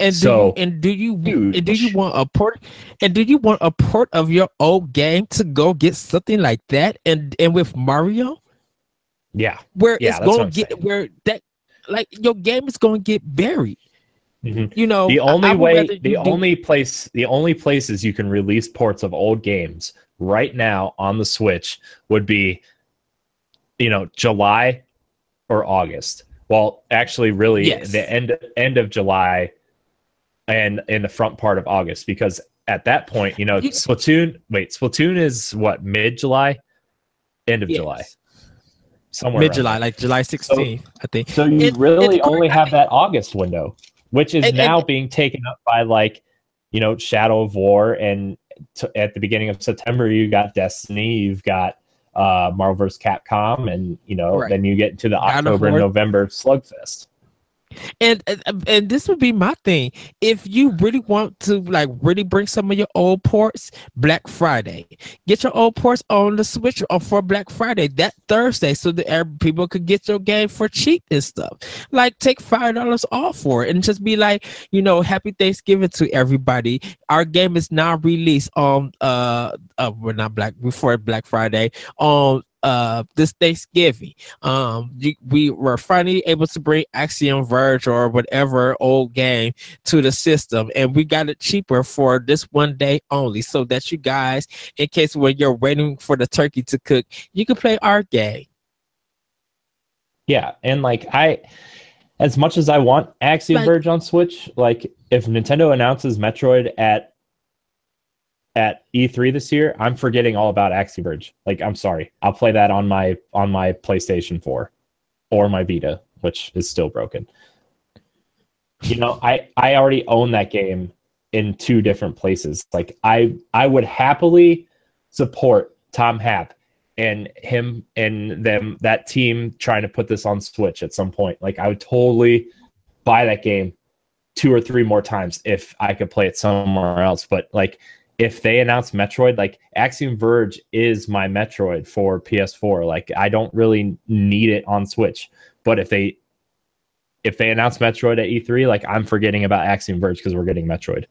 And so, do you, and do you and do you want a port and do you want a port of your old game to go get something like that and and with Mario? Yeah. Where yeah, it's going to get saying. where that like your game is going to get buried. Mm-hmm. You know, the only way, the only do... place, the only places you can release ports of old games right now on the Switch would be, you know, July or August. Well, actually, really, yes. the end end of July and in the front part of August because at that point, you know, you, Splatoon. Wait, Splatoon is what mid July, end of yes. July, somewhere mid July, like July 16th, so, I think. So you it, really only have that August window, which is and, now and, being taken up by like, you know, Shadow of War, and t- at the beginning of September, you got Destiny, you've got uh Marvel vs. Capcom, and you know, right. then you get into the October and November slugfest. And, and this would be my thing. If you really want to like really bring some of your old ports, Black Friday, get your old ports on the Switch or for Black Friday that Thursday, so that people could get your game for cheap and stuff. Like take five dollars off for it and just be like, you know, Happy Thanksgiving to everybody. Our game is now released on uh, uh we're not Black before Black Friday on uh this Thanksgiving. Um, we were finally able to bring Axiom Verge or whatever old game to the system, and we got it cheaper for this one day only, so that you guys, in case when you're waiting for the turkey to cook, you can play our game. Yeah, and like I, as much as I want Axiom like, Verge on Switch, like if Nintendo announces Metroid at at E3 this year, I'm forgetting all about Axiom Verge. Like, I'm sorry. I'll play that on my on my PlayStation 4 or my Vita, which is still broken. You know, I I already own that game in two different places. Like, I I would happily support Tom Happ and him and them that team trying to put this on Switch at some point. Like, I would totally buy that game two or three more times if I could play it somewhere else. But like if they announce Metroid, like Axiom Verge is my Metroid for PS4. Like I don't really need it on Switch. But if they if they announce Metroid at E3, like I'm forgetting about Axiom Verge because we're getting Metroid.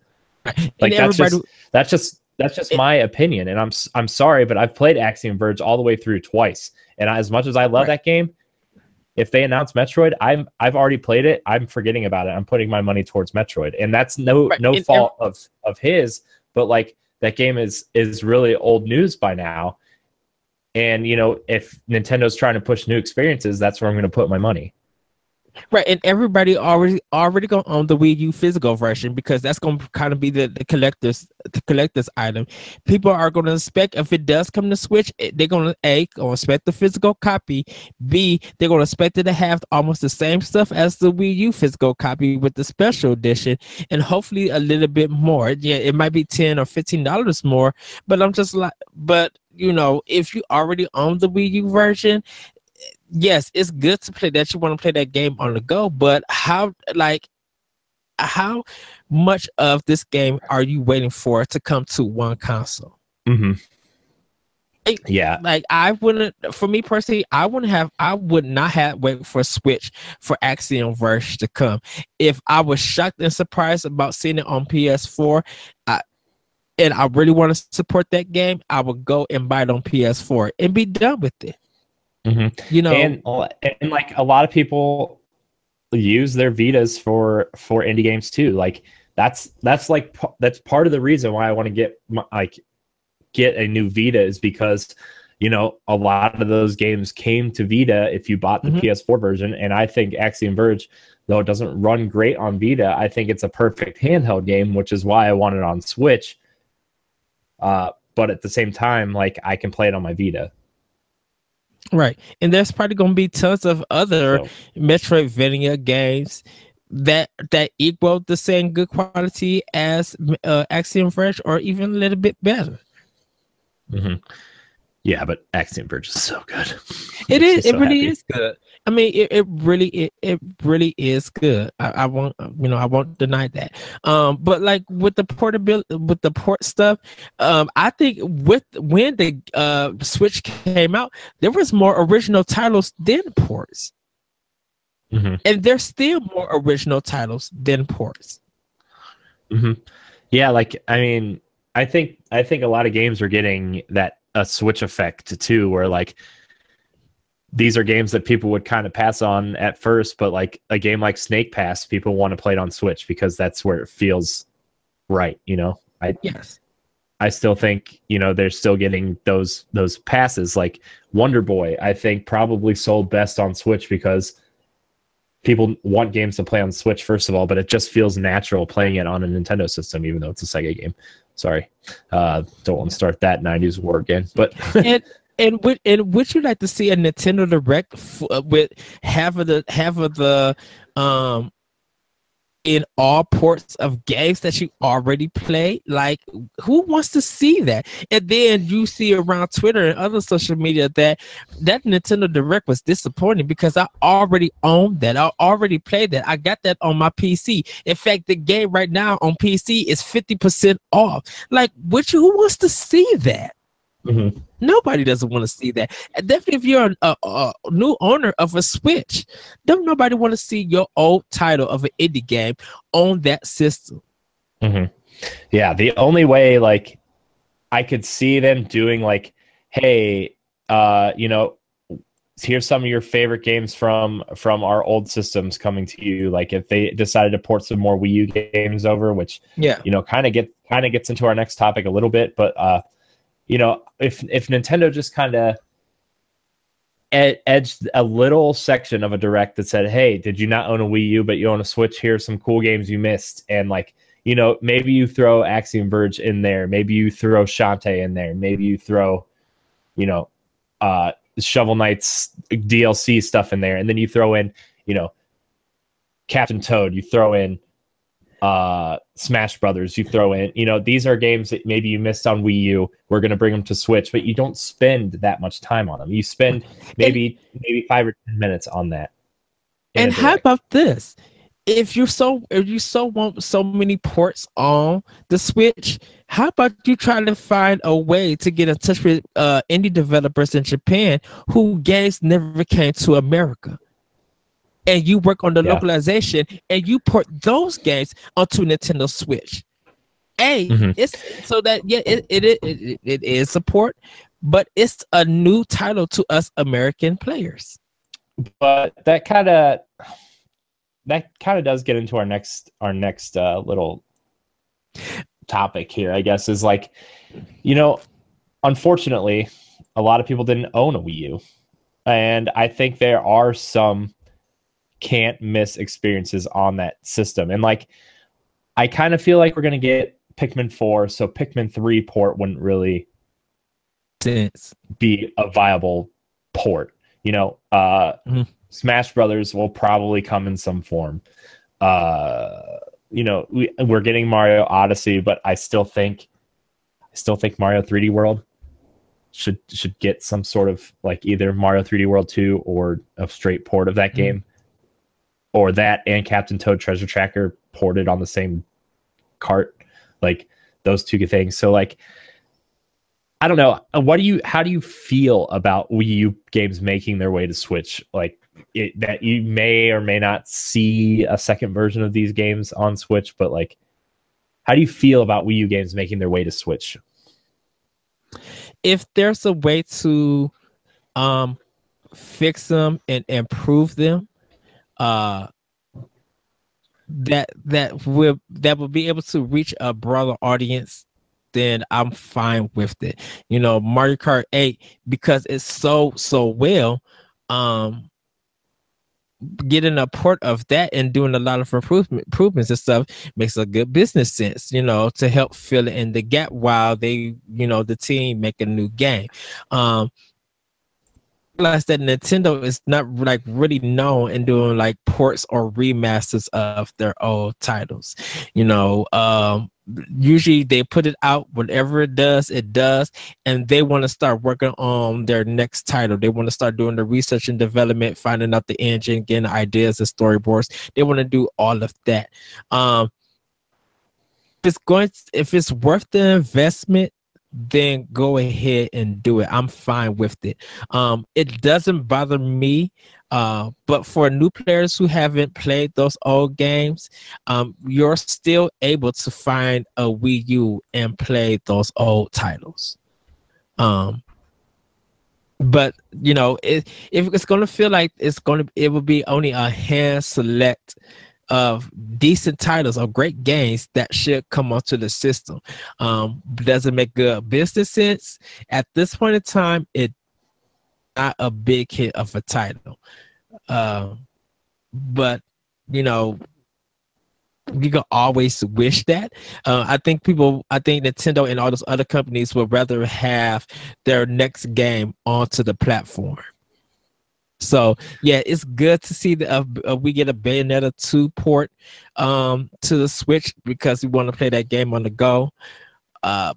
Like that's just that's just that's just it, my opinion, and I'm I'm sorry, but I've played Axiom Verge all the way through twice, and as much as I love right. that game, if they announce Metroid, I'm I've already played it. I'm forgetting about it. I'm putting my money towards Metroid, and that's no right. no and, fault and, of of his but like that game is is really old news by now. And you know, if Nintendo's trying to push new experiences, that's where I'm going to put my money. Right, and everybody already already gonna own the Wii U physical version because that's gonna kind of be the, the collector's the collector's item. People are gonna expect if it does come to Switch, they're gonna a gonna expect the physical copy. B they're gonna expect it to have almost the same stuff as the Wii U physical copy with the special edition, and hopefully a little bit more. Yeah, it might be ten or fifteen dollars more, but I'm just like, but you know, if you already own the Wii U version, yes, it's good to play that you want to play that game on the go, but how like how much of this game are you waiting for to come to one console? Mm-hmm. yeah, like I wouldn't. For me personally, I wouldn't have. I would not have wait for Switch for Axiom Verge to come. If I was shocked and surprised about seeing it on PS4, I, and I really want to support that game, I would go and buy it on PS4 and be done with it. Mm-hmm. You know, and, and like a lot of people use their Vitas for for indie games too. Like that's that's like that's part of the reason why I want to get my, like get a new Vita is because you know a lot of those games came to Vita if you bought the mm-hmm. PS4 version, and I think Axiom Verge, though it doesn't run great on Vita, I think it's a perfect handheld game, which is why I want it on Switch. Uh, but at the same time, like I can play it on my Vita. Right. And there's probably going to be tons of other so. Metroidvania games that that equal the same good quality as uh, Axiom Verge or even a little bit better. Mm-hmm. Yeah, but Axiom Verge is so good. It is. It so really happy. is good. I mean, it, it really it, it really is good. I, I won't you know I won't deny that. Um, but like with the portability with the port stuff, um, I think with when the uh Switch came out, there was more original titles than ports, mm-hmm. and there's still more original titles than ports. Mm-hmm. Yeah, like I mean, I think I think a lot of games are getting that a Switch effect too, where like these are games that people would kind of pass on at first, but like a game like Snake Pass, people want to play it on Switch because that's where it feels right. You know, I yes, I still think you know they're still getting those those passes. Like Wonder Boy, I think probably sold best on Switch because people want games to play on Switch first of all, but it just feels natural playing it on a Nintendo system, even though it's a Sega game. Sorry, uh, don't want to start that '90s war again, but. And would and would you like to see a Nintendo Direct f- uh, with half of the half of the um in all ports of games that you already play? Like, who wants to see that? And then you see around Twitter and other social media that that Nintendo Direct was disappointing because I already owned that. I already played that. I got that on my PC. In fact, the game right now on PC is 50% off. Like, which who wants to see that? Mm-hmm. Nobody doesn't want to see that. And definitely, if you're a, a, a, new owner of a Switch, don't nobody want to see your old title of an indie game on that system. Mm-hmm. Yeah, the only way like I could see them doing like, hey, uh, you know, here's some of your favorite games from from our old systems coming to you. Like if they decided to port some more Wii U games over, which yeah, you know, kind of get kind of gets into our next topic a little bit, but uh you know, if if Nintendo just kind of ed- edged a little section of a direct that said, "Hey, did you not own a Wii U, but you own a Switch? Here's some cool games you missed," and like you know, maybe you throw Axiom Verge in there, maybe you throw Shantae in there, maybe you throw, you know, uh, Shovel Knight's DLC stuff in there, and then you throw in, you know, Captain Toad, you throw in uh, Smash Brothers you throw in. You know, these are games that maybe you missed on Wii U. We're going to bring them to Switch, but you don't spend that much time on them. You spend maybe and, maybe five or ten minutes on that. And how about this? if you so if you so want so many ports on the Switch, how about you try to find a way to get in touch with uh, indie developers in Japan who games never came to America? And you work on the yeah. localization and you port those games onto Nintendo Switch. A, mm-hmm. it's so that yeah, it, it, it, it, it is support, but it's a new title to us American players. But that kind of that kind of does get into our next our next uh, little topic here. I guess is like, you know, unfortunately, a lot of people didn't own a Wii U, and I think there are some can't miss experiences on that system. And like, I kind of feel like we're gonna get Pikmin four, so Pikmin three port wouldn't really Sense. be a viable port. You know, uh, mm-hmm. Smash Brothers will probably come in some form. Uh, you know, we we're getting Mario Odyssey, but I still think, I still think Mario 3D World should should get some sort of like either Mario 3D World 2 or a straight port of that mm-hmm. game, or that and Captain Toad Treasure Tracker ported on the same cart, like those two things. So like I don't know. What do you? How do you feel about Wii U games making their way to Switch? Like it, that you may or may not see a second version of these games on Switch, but like, how do you feel about Wii U games making their way to Switch? If there's a way to um, fix them and improve them, uh, that that will that will be able to reach a broader audience then I'm fine with it. You know, Mario Kart 8 because it's so so well um getting a port of that and doing a lot of improvement, improvements and stuff makes a good business sense, you know, to help fill in the gap while they, you know, the team make a new game. Um, realize that Nintendo is not like really known in doing like ports or remasters of their old titles. You know, um, usually they put it out whatever it does it does and they want to start working on their next title. They want to start doing the research and development finding out the engine getting ideas and storyboards. They want to do all of that. Um if it's going if it's worth the investment then go ahead and do it. I'm fine with it. Um, it doesn't bother me. Uh, but for new players who haven't played those old games, um, you're still able to find a Wii U and play those old titles. Um, but you know, it, if it's gonna feel like it's gonna, it will be only a hand select of decent titles or great games that should come onto the system. Um, does it make good business sense? At this point in time, it not a big hit of a title. Uh, but you know, you can always wish that. Uh, I think people, I think Nintendo and all those other companies would rather have their next game onto the platform. So yeah, it's good to see that uh, uh, we get a Bayonetta 2 port um, to the Switch because we want to play that game on the go. Uh,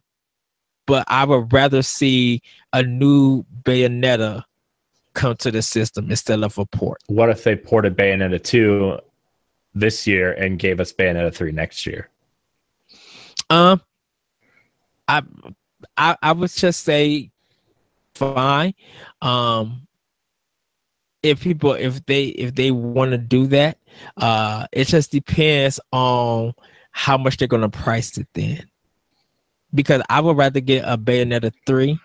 but I would rather see a new Bayonetta come to the system instead of a port. What if they ported Bayonetta 2 this year and gave us Bayonetta 3 next year? Um I I I would just say fine. Um if people if they if they want to do that uh it just depends on how much they're going to price it then because i would rather get a bayonetta 3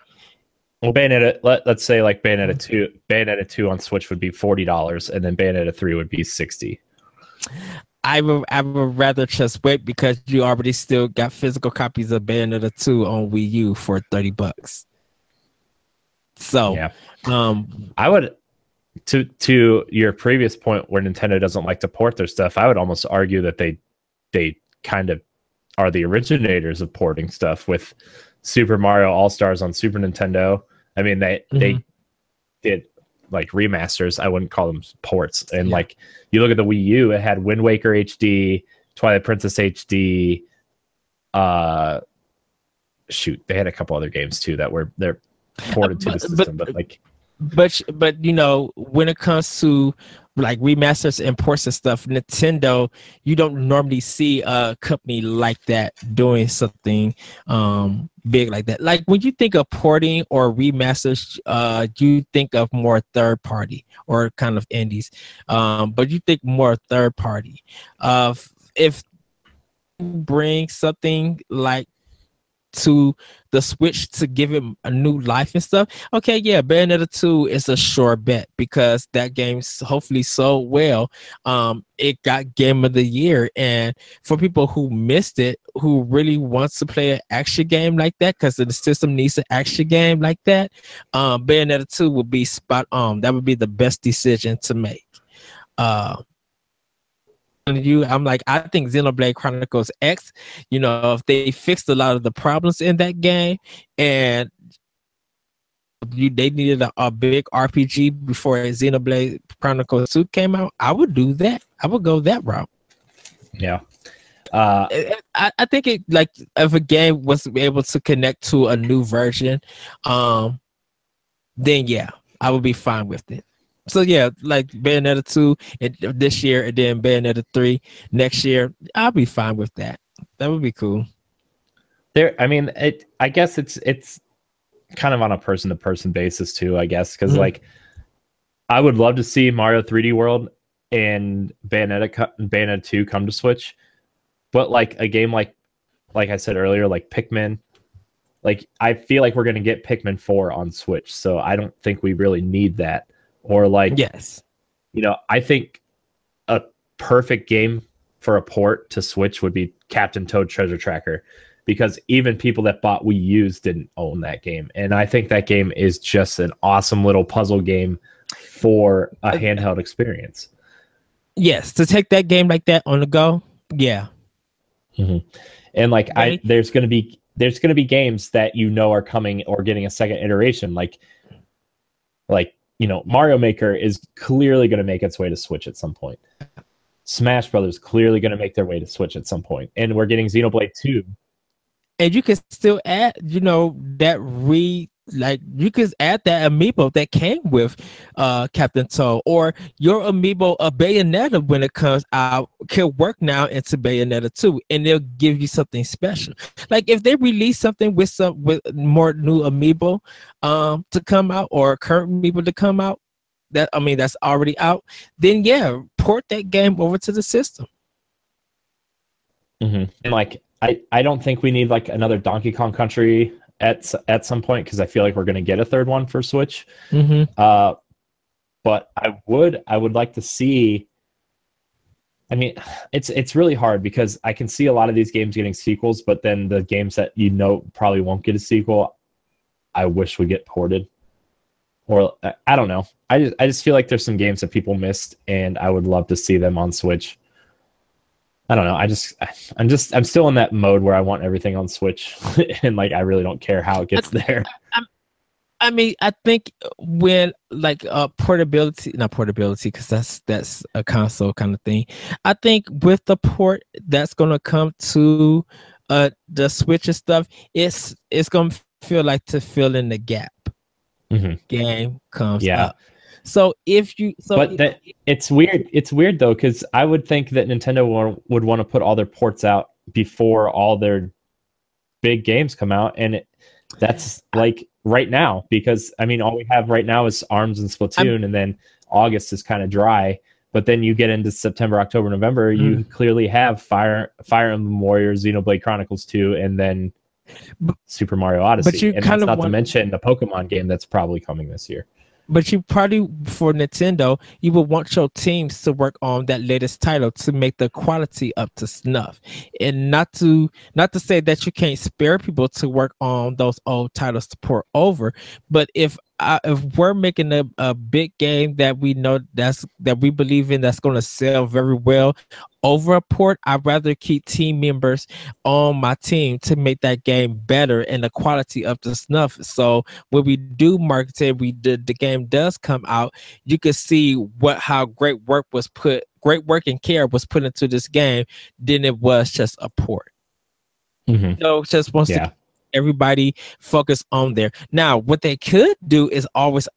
well bayonetta let, let's say like bayonetta 2 bayonetta 2 on switch would be $40 and then bayonetta 3 would be 60 I would, I would rather just wait because you already still got physical copies of Bayonetta 2 on Wii U for 30 bucks. So, yeah. um, I would to to your previous point where Nintendo doesn't like to port their stuff, I would almost argue that they they kind of are the originators of porting stuff with Super Mario All Stars on Super Nintendo. I mean, they mm-hmm. they did like remasters. I wouldn't call them ports. And yeah. like you look at the Wii U, it had Wind Waker HD, Twilight Princess HD. Uh, shoot, they had a couple other games too that were they're ported to the system, but, but like but but you know when it comes to like remasters and ports and stuff, Nintendo, you don't normally see a company like that doing something um big like that. Like when you think of porting or remasters, uh, you think of more third party or kind of indies. Um, but you think more third party. Uh, if bring something like to the Switch to give it a new life and stuff. Okay, yeah, Bayonetta 2 is a sure bet because that game's hopefully so well. Um, it got game of the year. And for people who missed it, who really wants to play an action game like that, because the system needs an action game like that, um, Bayonetta 2 would be spot on. That would be the best decision to make. Uh, you. I'm like i think xenoblade chronicles x you know if they fixed a lot of the problems in that game and you they needed a, a big rpg before xenoblade chronicles 2 came out i would do that. I would go that route. Yeah. Uh, I, I think it like if a game was able to connect to a new version um then yeah i would be fine with it so yeah, like Bayonetta two and this year, and then Bayonetta three next year. I'll be fine with that. That would be cool. There, I mean, it. I guess it's it's kind of on a person to person basis too. I guess because mm-hmm. like I would love to see Mario 3D World and Bayonetta Bayonetta two come to Switch, but like a game like like I said earlier, like Pikmin. Like I feel like we're gonna get Pikmin four on Switch, so I don't think we really need that or like yes, you know, I think a perfect game for a port to Switch would be Captain Toad Treasure Tracker because even people that bought Wii U's didn't own that game. And I think that game is just an awesome little puzzle game for a handheld experience. Yes, to take that game like that on the go, yeah. Mm-hmm. And like I, there's gonna be there's gonna be games that you know are coming or getting a second iteration, like like you know, Mario Maker is clearly going to make its way to Switch at some point. Smash Brothers clearly going to make their way to Switch at some point, and we're getting Xenoblade Two. And you can still add, you know, that re like you could add that amiibo that came with uh Captain Toad or your amiibo a Bayonetta when it comes out can work now into Bayonetta too, and they'll give you something special. Like if they release something with some with more new amiibo um to come out or current amiibo to come out that I mean that's already out, then yeah, port that game over to the system. Mm-hmm. And like I, I don't think we need like another Donkey Kong Country at at some point because I feel like we're going to get a third one for Switch. Mm-hmm. Uh, but I would I would like to see. I mean, it's it's really hard because I can see a lot of these games getting sequels, but then the games that you know probably won't get a sequel, I wish would get ported. Or I don't know. I just I just feel like there's some games that people missed, and I would love to see them on Switch. I don't know. I just I'm just I'm still in that mode where I want everything on Switch, and like I really don't care how it gets there. I, I mean, I think when like uh portability, not portability, because that's that's a console kind of thing. I think with the port that's gonna come to uh the Switch and stuff, it's it's gonna feel like to fill in the gap. Mm-hmm. Game comes yeah. up. So if you, so but that it's weird. It's weird though because I would think that Nintendo would, want to put all their ports out before all their big games come out, and it, that's like right now because I mean all we have right now is Arms and Splatoon, I'm, and then August is kind of dry. But then you get into September, October, November, mm. you hmm. clearly have Fire Fire Emblem Warriors, Xenoblade Chronicles 2, and then Super Mario Odyssey. But you and kind of not want... to mention the Pokemon game that's probably coming this year but you probably for Nintendo, you would want your teams to work on that latest title to make the quality up to snuff, and not to not to say that you can't spare people to work on those old titles to pour over, but if I, if we're making a, a big game that we know that's that we believe in that's going to sell very well over a port i'd rather keep team members on my team to make that game better and the quality of the snuff so when we do market we did the game does come out you can see what how great work was put great work and care was put into this game than it was just a port mm-hmm. so just wants yeah. to everybody focus on there. Now, what they could do is always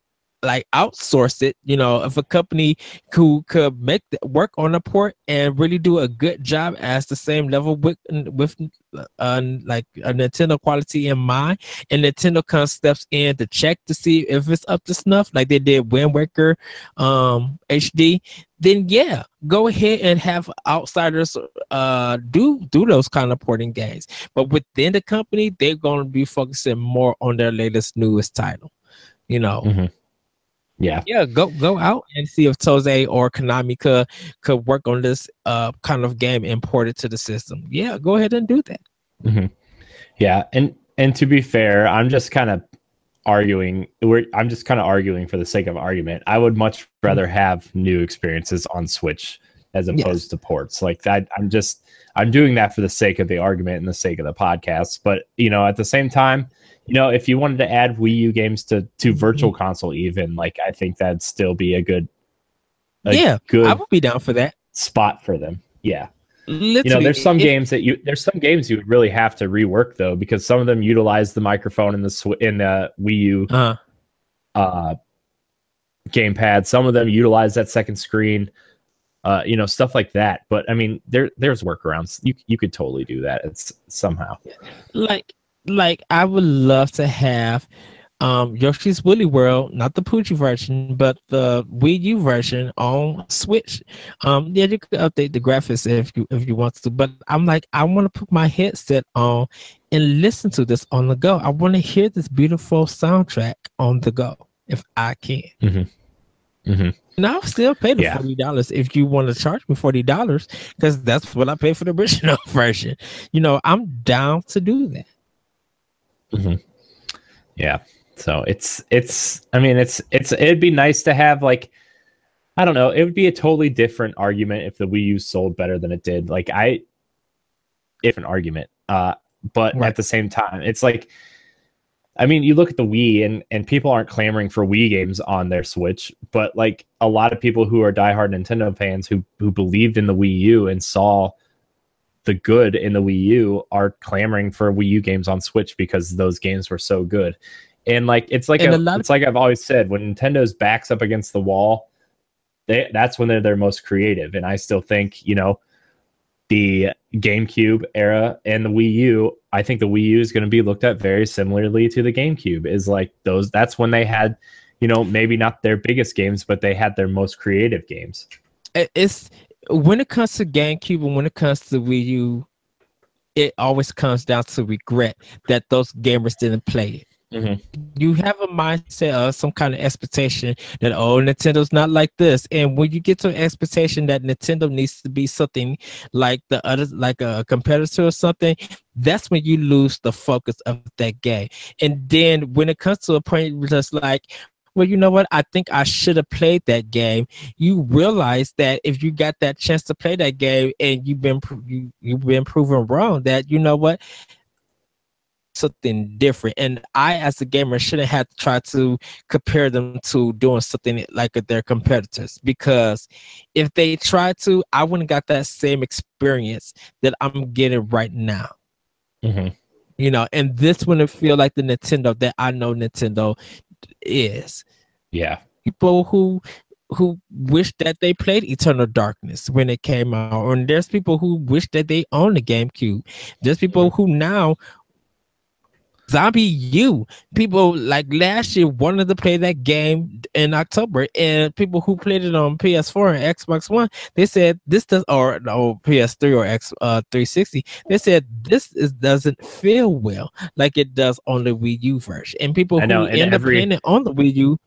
like outsource it. You know, if a company who could make the, work on a port and really do a good job as the same level with with uh, like a Nintendo quality in mind, and Nintendo kind of steps in to check to see if it's up to snuff, like they did Wind Waker um, HD. Then yeah, go ahead and have outsiders uh, do do those kind of porting games. But within the company, they're going to be focusing more on their latest newest title. You know. Mm-hmm. Yeah. Yeah, go go out and see if Tose or Konami could could work on this uh kind of game imported to the system. Yeah, go ahead and do that. Mm-hmm. Yeah, and and to be fair, I'm just kind of arguing. We're I'm just kind of arguing for the sake of argument. I would much rather mm-hmm. have new experiences on Switch as opposed yes. to ports. Like that, I'm just I'm doing that for the sake of the argument and the sake of the podcast. But you know, at the same time, you know, if you wanted to add Wii U games to to mm-hmm. Virtual Console, even like I think that'd still be a good, a yeah, good. I would be down for that spot for them. Yeah. Literally, you know, there's some it, games that you there's some games you would really have to rework though because some of them utilize the microphone in the sw- in the Wii U uh, uh gamepad. Some of them utilize that second screen. Uh, you know, stuff like that. But I mean, there there's workarounds. You you could totally do that. It's somehow like like I would love to have um Yoshi's Woolly World, not the Poochy version, but the Wii U version on Switch. Um, yeah, you could update the graphics if you if you want to, but I'm like, I want to put my headset on and listen to this on the go. I want to hear this beautiful soundtrack on the go if I can. Mm-hmm. Mm-hmm. And I'll still pay the yeah. forty dollars if you want to charge me forty dollars because that's what I pay for the original version. You know, I'm down to do that. Mm-hmm. Yeah. So it's it's I mean it's it's it'd be nice to have like I don't know, it would be a totally different argument if the Wii U sold better than it did. Like I if an argument. Uh but right. at the same time, it's like I mean, you look at the Wii and and people aren't clamoring for Wii games on their Switch, but like a lot of people who are diehard Nintendo fans who who believed in the Wii U and saw the good in the Wii U are clamoring for Wii U games on Switch because those games were so good. And like it's like a, a it's like I've always said when Nintendo's backs up against the wall, they that's when they're their most creative. And I still think, you know, the GameCube era and the Wii U, I think the Wii U is going to be looked at very similarly to the GameCube. Is like those that's when they had, you know, maybe not their biggest games, but they had their most creative games. It's when it comes to GameCube and when it comes to Wii U, it always comes down to regret that those gamers didn't play it. Mm-hmm. You have a mindset of some kind of expectation that oh Nintendo's not like this, and when you get to an expectation that Nintendo needs to be something like the other, like a competitor or something, that's when you lose the focus of that game. And then when it comes to a point just like, well, you know what? I think I should have played that game. You realize that if you got that chance to play that game and you've been you, you've been proven wrong, that you know what something different. And I, as a gamer, shouldn't have to try to compare them to doing something like their competitors because if they try to, I wouldn't got that same experience that I'm getting right now. Mm-hmm. You know, and this wouldn't feel like the Nintendo that I know Nintendo is. Yeah. People who who wish that they played Eternal Darkness when it came out, and there's people who wish that they own the GameCube. There's people who now ZombiU. People like last year wanted to play that game in October, and people who played it on PS4 and Xbox One, they said this does or no PS3 or X uh 360. They said this is doesn't feel well like it does on the Wii U version. And people who know, end every... up playing it on the Wii U.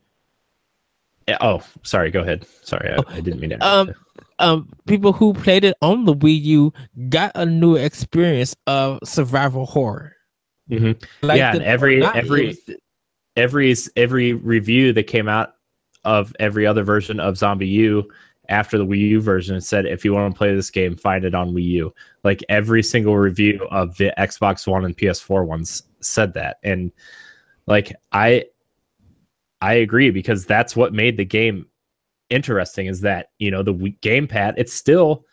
Yeah, oh, sorry. Go ahead. Sorry, I, I didn't mean to. Um, um, people who played it on the Wii U got a new experience of survival horror. Mm-hmm. Like yeah, every every every every review that came out of every other version of ZombiU after the Wii U version said if you want to play this game, find it on Wii U. Like every single review of the Xbox One and PS4 ones said that, and like I I agree because that's what made the game interesting. Is that you know the gamepad? It's still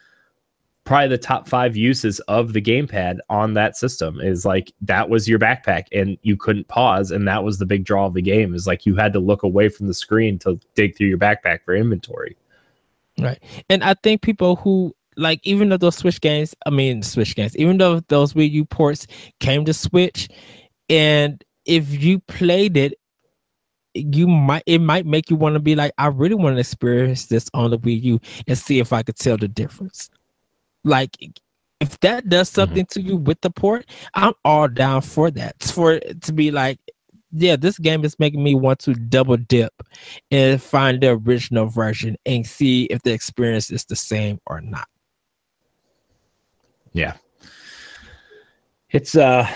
probably the top five uses of the gamepad on that system is like that was your backpack and you couldn't pause and that was the big draw of the game is like you had to look away from the screen to dig through your backpack for inventory. Right. And i think people who like even though those switch games i mean switch games even though those wii u ports came to switch and if you played it you might it might make you want to be like i really want to experience this on the wii u and see if i could tell the difference like if that does mm-hmm. something mm-hmm. to you with the port, I'm all down for that. For to be like, yeah, this game is making me want to double dip and find the original version and see if the experience is the same or not. Yeah. It's uh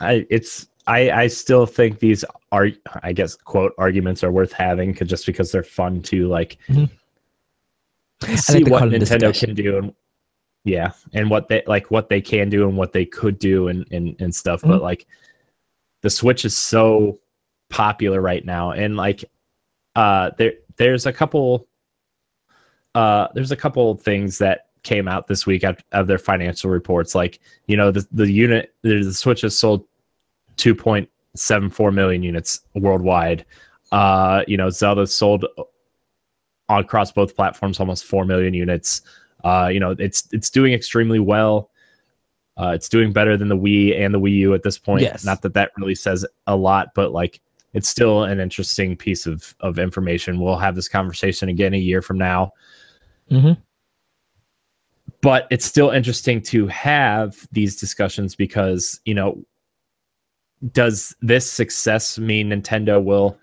I it's I I still think these are I guess quote arguments are worth having cause just because they're fun to like mm-hmm. see like what Nintendo can do and yeah and what they like what they can do and what they could do and and, and stuff mm-hmm. but like the switch is so popular right now and like uh there there's a couple uh there's a couple things that came out this week of, of their financial reports like you know the the unit the switch has sold 2.74 million units worldwide uh you know zelda sold across both platforms almost 4 million units uh, you know, it's it's doing extremely well. Uh, it's doing better than the Wii and the Wii U at this point. Yes. Not that that really says a lot, but like it's still an interesting piece of of information. We'll have this conversation again a year from now. Mm-hmm. But it's still interesting to have these discussions because you know, does this success mean Nintendo will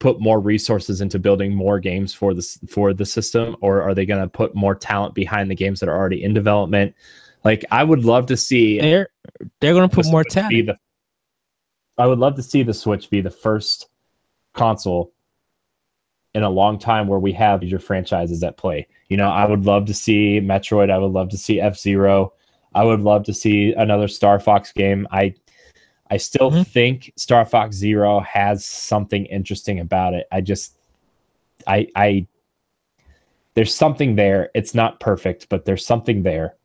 put more resources into building more games for this for the system? Or are they going to put more talent behind the games that are already in development? Like i would love to see they're they're going to put more talent. the, i would love to see the switch be the first console in a long time where we have your franchises at play. You know i would love to see metroid. I would love to see f-zero i would love to see another star fox game. I I still mm-hmm. think Star Fox Zero has something interesting about it. I just, I, I, there's something there. It's not perfect, but there's something there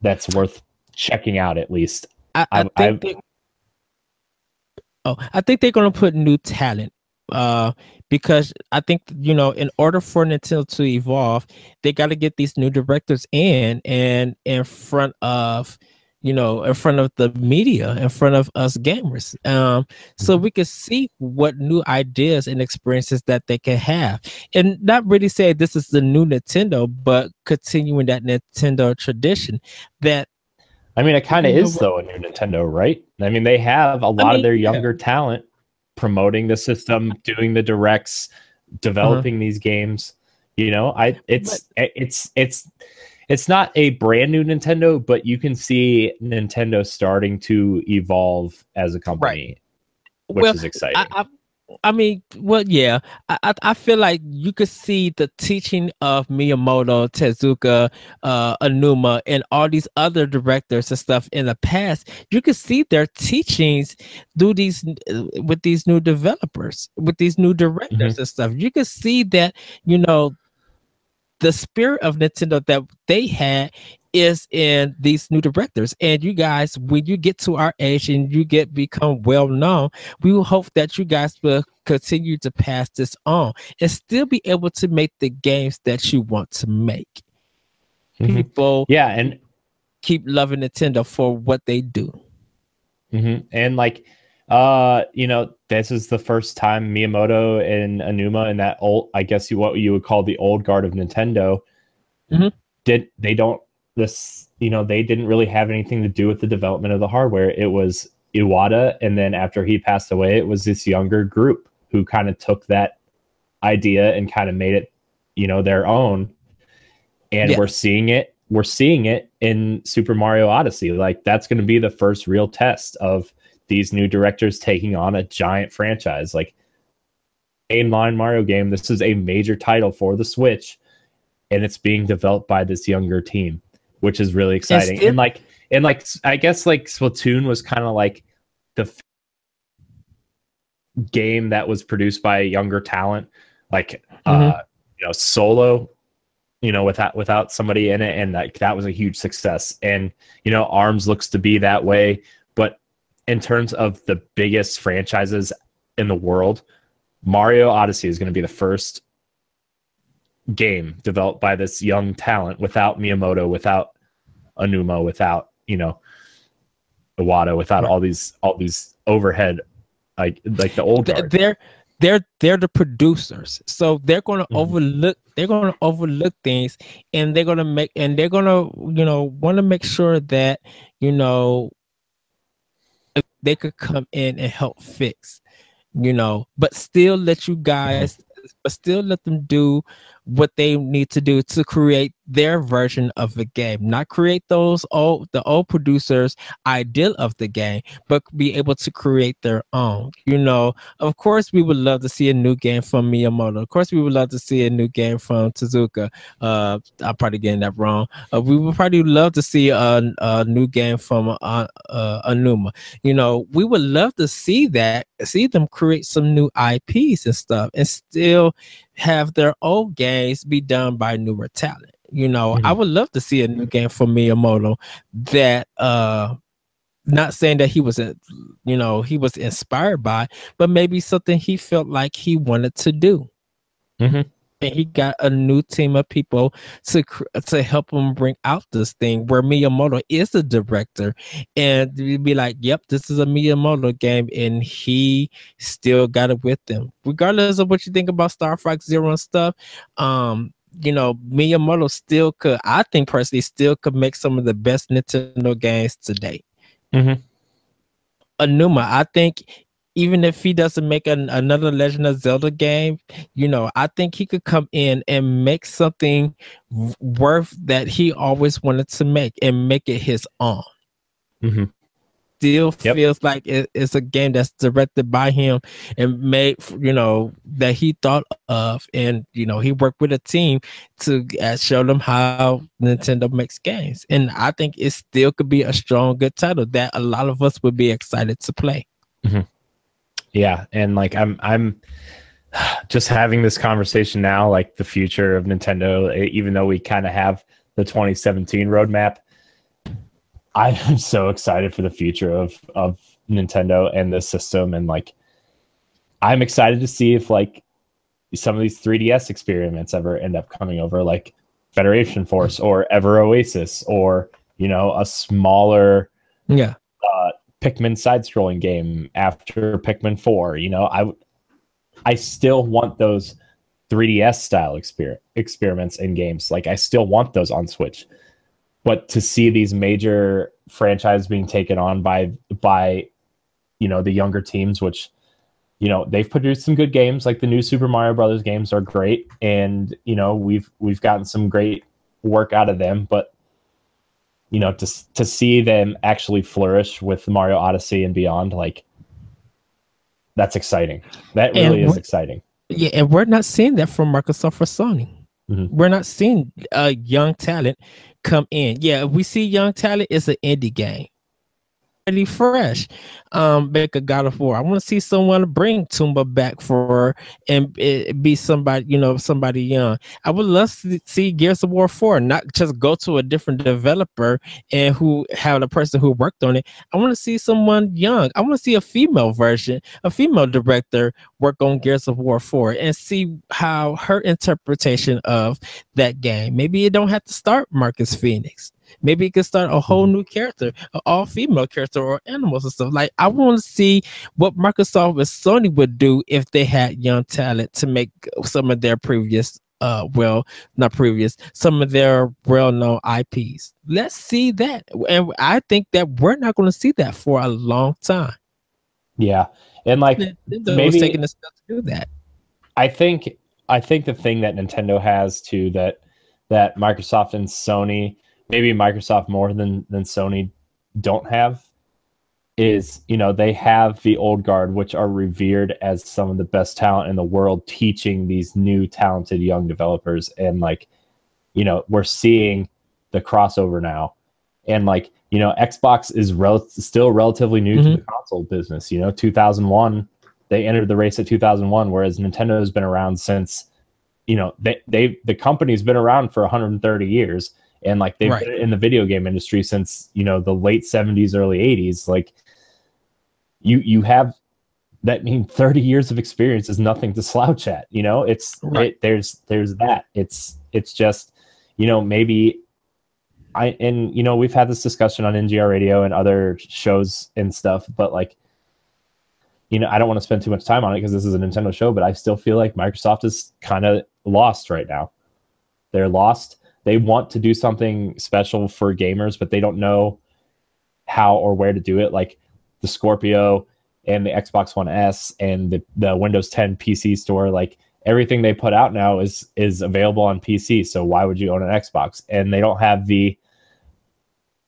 that's worth checking out at least. I, I, I think. They, oh, I think they're gonna put new talent. Uh, because I think you know, in order for Nintendo to evolve, they got to get these new directors in and in front of you know, in front of the media, in front of us gamers, um, so mm-hmm. we can see what new ideas and experiences that they can have, and not really say this is the new Nintendo, but continuing that Nintendo tradition that. I mean, it kind of is though a new Nintendo, right? I mean, they have a lot I mean, of their younger yeah. talent promoting the system, doing the directs, developing uh-huh. these games. You know, I it's but, it's it's it's not a brand new Nintendo, but you can see Nintendo starting to evolve as a company, right. which well, is exciting. I, I, I, mean, well, yeah, I, I feel like you could see the teaching of Miyamoto, Tezuka, uh, Aonuma, and all these other directors and stuff in the past. You could see their teachings do these with these new developers, with these new directors mm-hmm. and stuff. You could see that, you know, the spirit of Nintendo that they had is in these new directors. And you guys, when you get to our age and you get become well known, we will hope that you guys will continue to pass this on and still be able to make the games that you want to make. Mm-hmm. People, yeah, and keep loving Nintendo for what they do. Mm-hmm. And like uh, you know, this is the first time Miyamoto and Aonuma and that old, I guess you what you would call the old guard of Nintendo, mm-hmm. did they don't this you know they didn't really have anything to do with the development of the hardware. It was Iwata, and then after he passed away, it was this younger group who kind of took that idea and kind of made it, you know, their own. And yeah. we're seeing it. We're seeing it in Super Mario Odyssey. Like that's going to be the first real test of these new directors taking on a giant franchise like mainline Mario game. This is a major title for the Switch, and it's being developed by this younger team, which is really exciting. Still- and like, and like, I guess like Splatoon was kind of like the f- game that was produced by a younger talent, like uh, mm-hmm. uh, you know, Solo you know, without without somebody in it, and that that was a huge success. And you know, Arms looks to be that way, in terms of the biggest franchises in the world, Mario Odyssey is going to be the first game developed by this young talent without Miyamoto, without Aonuma, without you know Iwata, without all these all these overhead like like the old guard. They're they're they're the producers, so they're going to mm-hmm. overlook they're going to overlook things, and they're going to make and they're going to you know want to make sure that you know they could come in and help fix, you know, but still let you guys, but still let them do what they need to do to create their version of the game, not create those old the old producers' ideal of the game, but be able to create their own. You know, of course, we would love to see a new game from Miyamoto. Of course, we would love to see a new game from Tezuka. Uh, I'm probably getting that wrong. Uh, we would probably love to see a, a new game from uh, uh, Aonuma. You know, we would love to see that, see them create some new IPs and stuff, and still have their old games be done by newer talent. You know, mm-hmm. I would love to see a new game from Miyamoto that uh not saying that he was a, you know, he was inspired by, but maybe something he felt like he wanted to do. Mm-hmm and he got a new team of people to to help him bring out this thing where Miyamoto is the director and you'd be like yep this is a Miyamoto game and he still got it with them regardless of what you think about Star Fox Zero and stuff um you know Miyamoto still could I think personally still could make some of the best Nintendo games today mm-hmm. Aonuma, I think even if he doesn't make an, another Legend of Zelda game, you know, I think he could come in and make something worth that he always wanted to make and make it his own. Mm-hmm. Still yep. feels like it, it's a game that's directed by him and made, you know, that he thought of, and you know, he worked with a team to uh, show them how Nintendo makes games, and I think it still could be a strong, good title that a lot of us would be excited to play. Mm-hmm. Yeah, and like I'm I'm just having this conversation now, like the future of Nintendo, even though we kind of have the 2017 roadmap. I'm so excited for the future of of Nintendo and this system, and like I'm excited to see if like some of these 3DS experiments ever end up coming over, like Federation Force or Ever Oasis, or you know a smaller yeah uh, Pikmin side-scrolling game after Pikmin 4. You know, I I still want those 3DS style exper- experiments in games. Like I still want those on Switch. But to see these major franchises being taken on by by you know the younger teams, which you know they've produced some good games, like the new Super Mario Brothers games are great, and you know we've we've gotten some great work out of them. But you know to to see them actually flourish with Mario Odyssey and beyond like that's exciting. That really is exciting. Yeah, and we're not seeing that from Microsoft or Sony. Mm-hmm. We're not seeing uh, young talent come in. Yeah, if we see young talent, it's an indie game pretty fresh. Um, make a God of War. I want to see someone bring Tomba back for and it be somebody, you know, somebody young. I would love to see Gears of War 4, not just go to a different developer and who have the person who worked on it. I want to see someone young. I want to see a female version, a female director work on Gears of War 4 and see how her interpretation of that game. Maybe it don't have to start Marcus Phoenix. Maybe it could start a whole mm-hmm. new character, an all female character, or animals and stuff. Like I want to see what Microsoft and Sony would do if they had young talent to make some of their previous uh well not previous some of their well-known ips let's see that. And i think that we're not going to see that for a long time. Yeah. And like Nintendo maybe taking the step to do that. I think i think the thing that nintendo has too that that microsoft and sony maybe Microsoft more than than Sony don't have is you know they have the old guard which are revered as some of the best talent in the world teaching these new talented young developers. And like you know we're seeing the crossover now. And like you know xbox is rel- still relatively new mm-hmm. to the console business. You know 2001 they entered the race at 2001 whereas nintendo has been around since you know, they they the company's been around for 130 years and like they've Right. been in the video game industry since, you know, the late 70s, early 80s. Like you you have that mean 30 years of experience is nothing to slouch at, you know? It's Right. it, there's there's that. It's it's just, you know, maybe I and you know, we've had this discussion on NGR radio and other shows and stuff, but like you know, I don't want to spend too much time on it because this is a Nintendo show, but I still feel like Microsoft is kind of lost right now. They're lost. They want to do something special for gamers, but they don't know how or where to do it. Like the Scorpio and the Xbox One S and the, the Windows 10 PC store, like everything they put out now is is available on PC. So why would you own an Xbox? And they don't have the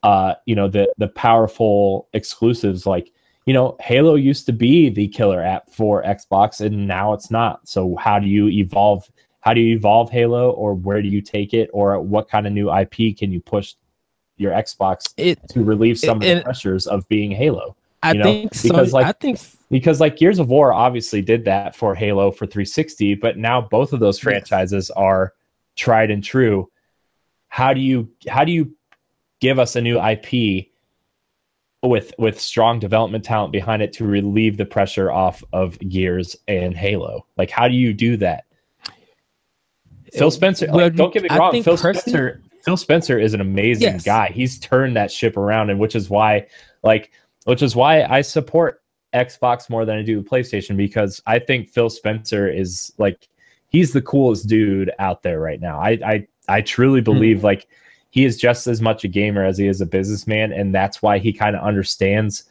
uh, you know, the the powerful exclusives like you know, Halo used to be the killer app for Xbox and now it's not. So how do you evolve how do you evolve Halo or where do you take it or what kind of new IP can you push your Xbox It to relieve some of And- the pressures of being Halo? I You know, think so. because, like, I think Because like Gears of War obviously did that for Halo for 360, but now both of those franchises are tried and true. How do you how do you give us a new IP with with strong development talent behind it to relieve the pressure off of Gears and Halo? Like how do you do that? Phil Spencer, like, don't get me I wrong, Phil Spencer Phil Spencer is an amazing Yes. guy. He's turned that ship around and which is why like which is why I support Xbox more than I do the PlayStation because I think Phil Spencer is like he's the coolest dude out there right now. I I I truly believe like he is just as much a gamer as he is a businessman and that's why he kind of understands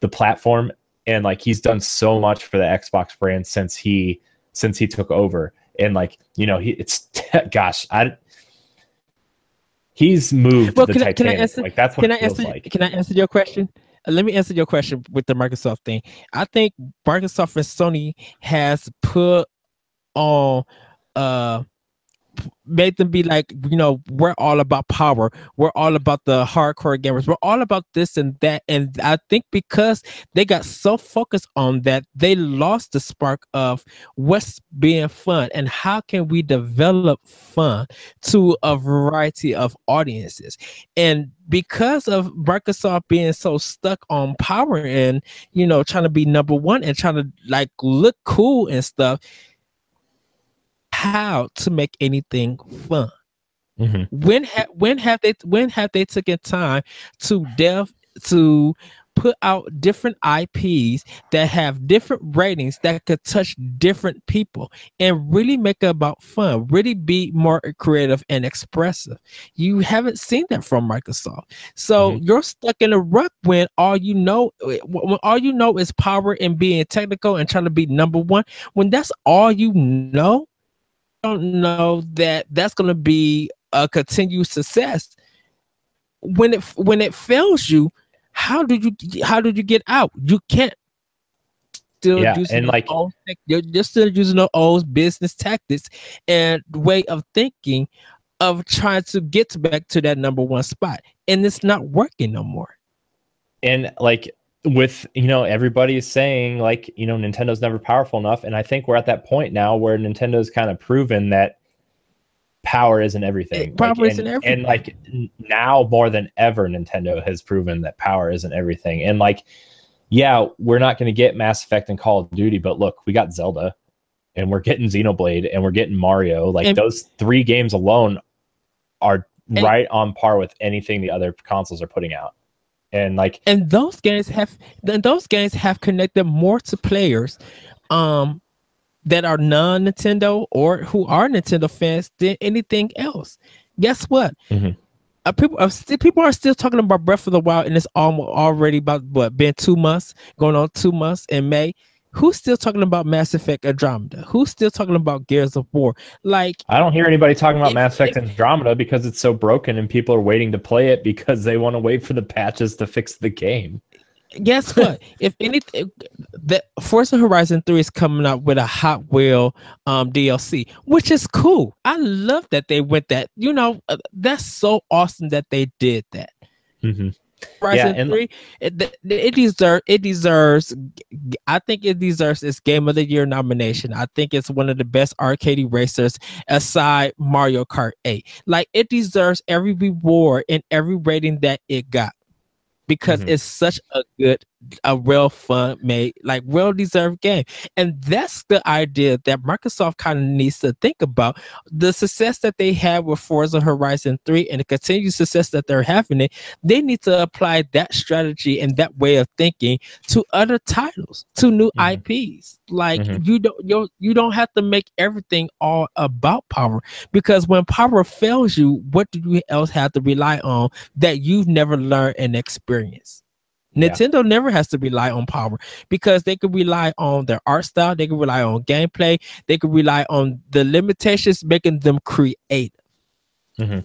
the platform and like he's done so much for the Xbox brand since he since he took over and like you know he it's gosh I he's moved Well, the can I- can I Titanic answer- like that's what can I feels answer? like Can I answer your question? Uh, Let me answer your question with the Microsoft thing. I think Microsoft and Sony has put on uh made them be like, you know, we're all about power. We're all about the hardcore gamers. We're all about this and that. And I think because they got so focused on that, they lost the spark of what's being fun and how can we develop fun to a variety of audiences. And because of Microsoft being so stuck on power and, you know, trying to be number one and trying to like look cool and stuff, how to make anything fun Mhm. when ha- when have they when have they taken time to delve to put out different IPs that have different ratings that could touch different people and really make it about fun, really be more creative and expressive. You haven't seen that from Microsoft. So you're stuck in a rut when all you know when all you know is power and being technical and trying to be number one. When that's all you know, don't know that that's going to be a continued success. When it when it fails you how do you how did you get out? You can't still Yeah, using and like- old you're, you're still using the old business tactics and way of thinking of trying to get back to that number one spot and it's not working no more. And like with you know everybody is saying like you know nintendo's never powerful enough. And i think we're at that point now where nintendo's kind of proven that power isn't everything. It- power like, isn't and, everything. and like n- now more than ever nintendo has proven that power isn't everything. And like yeah we're not going to get mass effect and call of duty but look we got zelda and we're getting xenoblade and we're getting mario. Like And- those three games alone are And- right on par with anything the other consoles are putting out and like and those games have then those games have connected more to players um that are non-nintendo or who are nintendo fans than anything else. Guess what? Mhm. uh, people are still people are still talking about breath of the wild and it's almost already about what been two months going on two months in may who's still talking about mass effect andromeda who's still talking about gears of war like I don't hear anybody talking about If- Mass Effect if- Andromeda because it's so broken and people are waiting to play it because they want to wait for the patches to fix the game. guess what? if anything, that Forza Horizon 3 is coming out with a Hot Wheel um DLC, which is cool. I love that they went that. You know, uh, that's so awesome that they did that. Mm-hmm. Horizon yeah, Three, it, it deserves it deserves. I think it deserves its Game of the Year nomination. I think it's one of the best arcade racers aside Mario Kart Eight. Like it deserves every reward and every rating that it got because mm-hmm. it's such a good a real fun made like well deserved game and that's the idea that microsoft kind of needs to think about the success that they had with forza horizon 3 and the continued success that they're having it they need to apply that strategy and that way of thinking to other titles to new mm-hmm. ips like mm-hmm. you don't you, you don't have to make everything all about power because when power fails you what do you else have to rely on that you've never learned and experienced Nintendo yeah. never has to rely on power because they could rely on their art style, they could rely on gameplay, they could rely on the limitations making them create. Mm-hmm.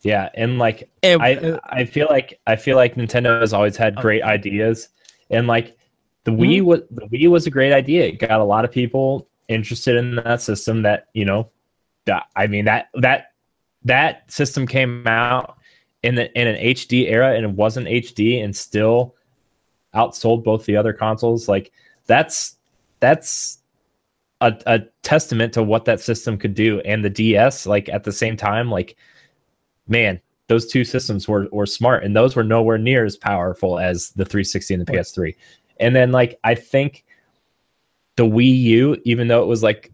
Yeah, and like and, I, uh, I feel like I feel like Nintendo has always had great ideas, and like the Wii mm-hmm. was the Wii was a great idea. It got a lot of people interested in that system. That you know, that I mean that that that system came out in the in an HD era and it wasn't HD and still outsold both the other consoles, like that's that's a, a testament to what that system could do. And the DS, like at the same time, like man, those two systems were were smart, and those were nowhere near as powerful as the 360 and the PS3. And then like I think the Wii U, even though it was like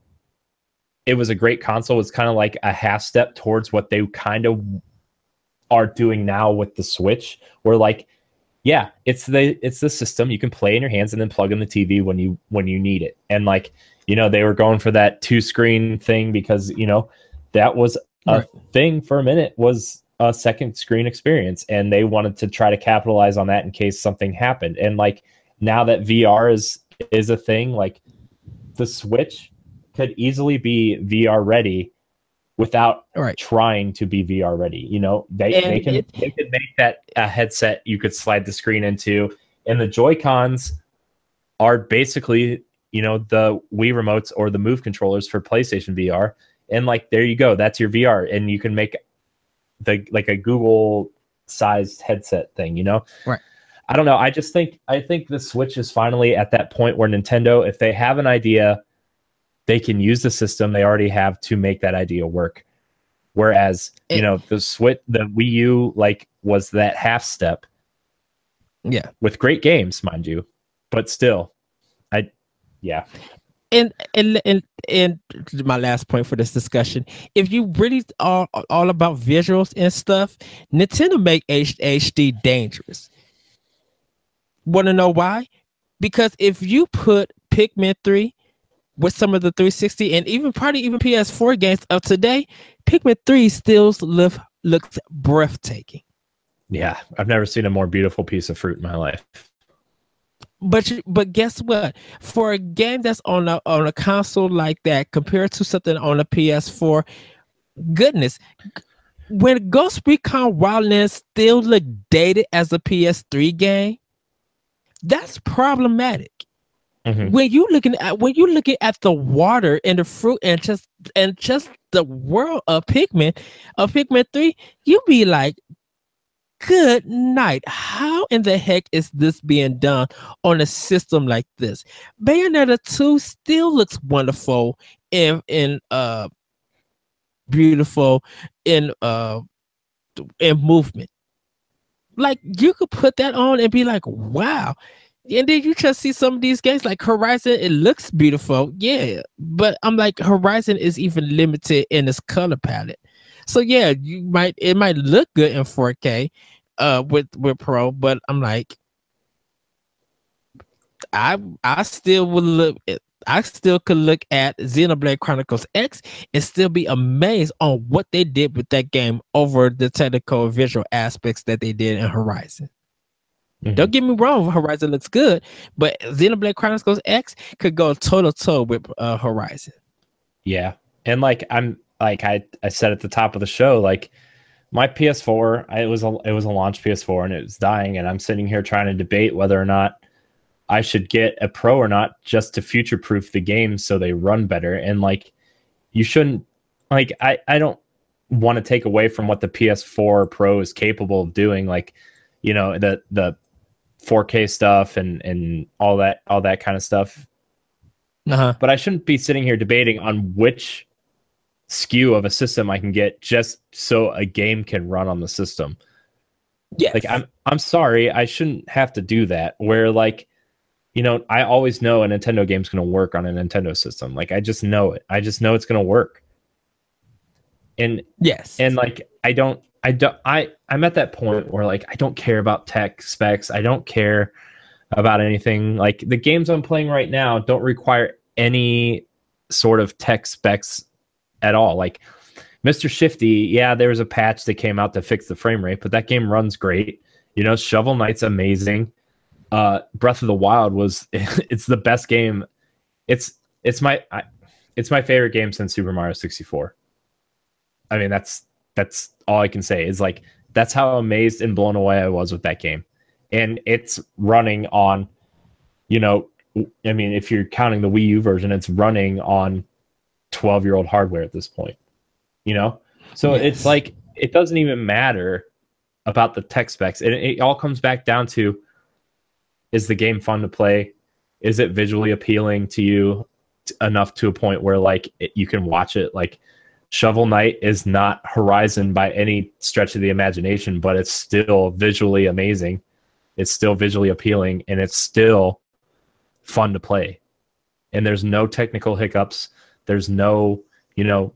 it was a great console, was kind of like a half step towards what they kind of are doing now with the Switch, where like yeah, it's the it's the system you can play in your hands and then plug in the TV when you when you need it. And like, you know, they were going for that two screen thing because, you know, that was a right. thing for a minute was a second screen experience and they wanted to try to capitalize on that in case something happened. And like now that VR is is a thing, like the Switch could easily be VR ready without right. trying to be VR ready. You know, they, they can it, they can make that a headset you could slide the screen into, and the Joy Cons are basically you know the Wii remotes or the Move controllers for PlayStation VR. And like there you go, that's your VR, and you can make the like a Google sized headset thing. You know, right. I don't know. I just think I think the Switch is finally at that point where Nintendo, if they have an idea they can use the system they already have to make that idea work. Whereas, it, you know, the Switch, the Wii U, like, was that half step. Yeah. With great games, mind you. But still, I, yeah. And, and and and my last point for this discussion if you really are all about visuals and stuff nintendo make hd dangerous want to know why because if you put pikmin 3 with some of the 360 and even probably even PS4 games of today, Pikmin 3 still look, looks breathtaking. Yeah, I've never seen a more beautiful piece of fruit in my life. But but guess what? For a game that's on a on a console like that, compared to something on a PS4, goodness, when Ghost Recon Wildlands still look dated as a PS3 game, that's problematic. Mm-hmm. When you looking at when you looking at the water and the fruit and just and just the world of Pikmin, of Pikmin three, you be like, good night. How in the heck is this being done on a system like this? Bayonetta 2 still looks wonderful in in uh beautiful in uh in movement. Like you could put that on and be like, wow, and then you just see some of these games like Horizon, it looks beautiful, yeah. But I'm like, Horizon is even limited in its color palette. So yeah, you might it might look good in 4K uh with with Pro, but I'm like, I I still would look I still could look at Xenoblade Chronicles X and still be amazed on what they did with that game over the technical visual aspects that they did in Horizon. Mm-hmm. Don't get me wrong, Horizon looks good, but Xenoblade Chronicles X could go toe to toe with uh, Horizon. Yeah, and like I'm like I I said at the top of the show, like my PS4, I, it was a it was a launch PS4 and it was dying, and I'm sitting here trying to debate whether or not I should get a Pro or not just to future proof the game so they run better. And like you shouldn't like I I don't want to take away from what the PS4 Pro is capable of doing. Like you know the the 4K stuff and and all that all that kind of stuff. Uh-huh. But I shouldn't be sitting here debating on which SKU of a system I can get just so a game can run on the system. Yeah. Like I'm I'm sorry, I shouldn't have to do that. Where like, you know, I always know a Nintendo game's gonna work on a Nintendo system. Like I just know it. I just know it's gonna work. And yes. and like I don't I don't I I'm at that point where like I don't care about tech specs. I don't care about anything. Like the games I'm playing right now don't require any sort of tech specs at all. Like Mr. Shifty, yeah, there was a patch that came out to fix the frame rate, but that game runs great. You know, Shovel Knight's amazing. Uh, Breath of the Wild was it's the best game. It's it's my I, it's my favorite game since Super Mario 64. I mean, that's that's all I can say is like that's how amazed and blown away I was with that game. And it's running on, you know, I mean, if you're counting the Wii U version, it's running on 12 year old hardware at this point, you know? So Yes. it's like, it doesn't even matter about the tech specs. It, it all comes back down to is the game fun to play? Is it visually appealing to you t- enough to a point where like it, you can watch it? Like, Shovel Knight is not Horizon by any stretch of the imagination, but it's still visually amazing. It's still visually appealing and it's still fun to play. And there's no technical hiccups. There's no, you know,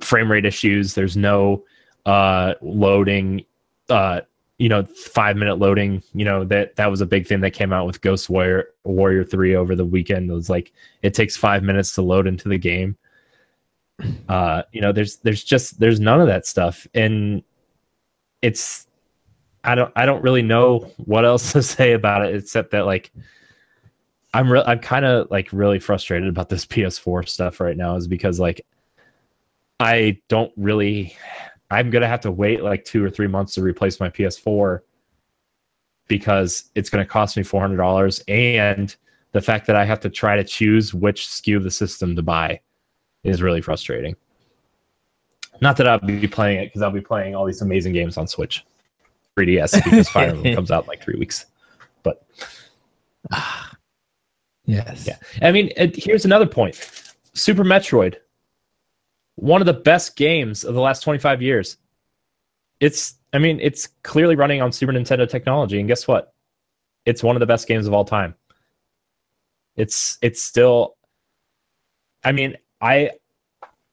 frame rate issues. There's no uh loading uh you know, 5 minute loading, you know, that that was a big thing that came out with Ghost Warrior Warrior 3 over the weekend. It was like it takes 5 minutes to load into the game uh you know there's there's just there's none of that stuff. And it's i don't i don't really know what else to say about it except that like i'm re- i'm kind of like really frustrated about this ps4 stuff right now is because like i don't really i'm gonna have to wait like two or three months to replace my ps4 because it's to cost me $400 and the fact that i have to try to choose which sku of the system to buy is really frustrating. Not that I'll be playing it because I'll be playing all these amazing games on Switch, 3DS because Fire Emblem comes out in like three weeks. But yes. yeah, I mean, it, here's another point: Super Metroid, one of the best games of the last 25 years. It's, I mean, it's clearly running on Super Nintendo technology, and guess what? It's one of the best games of all time. It's, it's still. I mean, I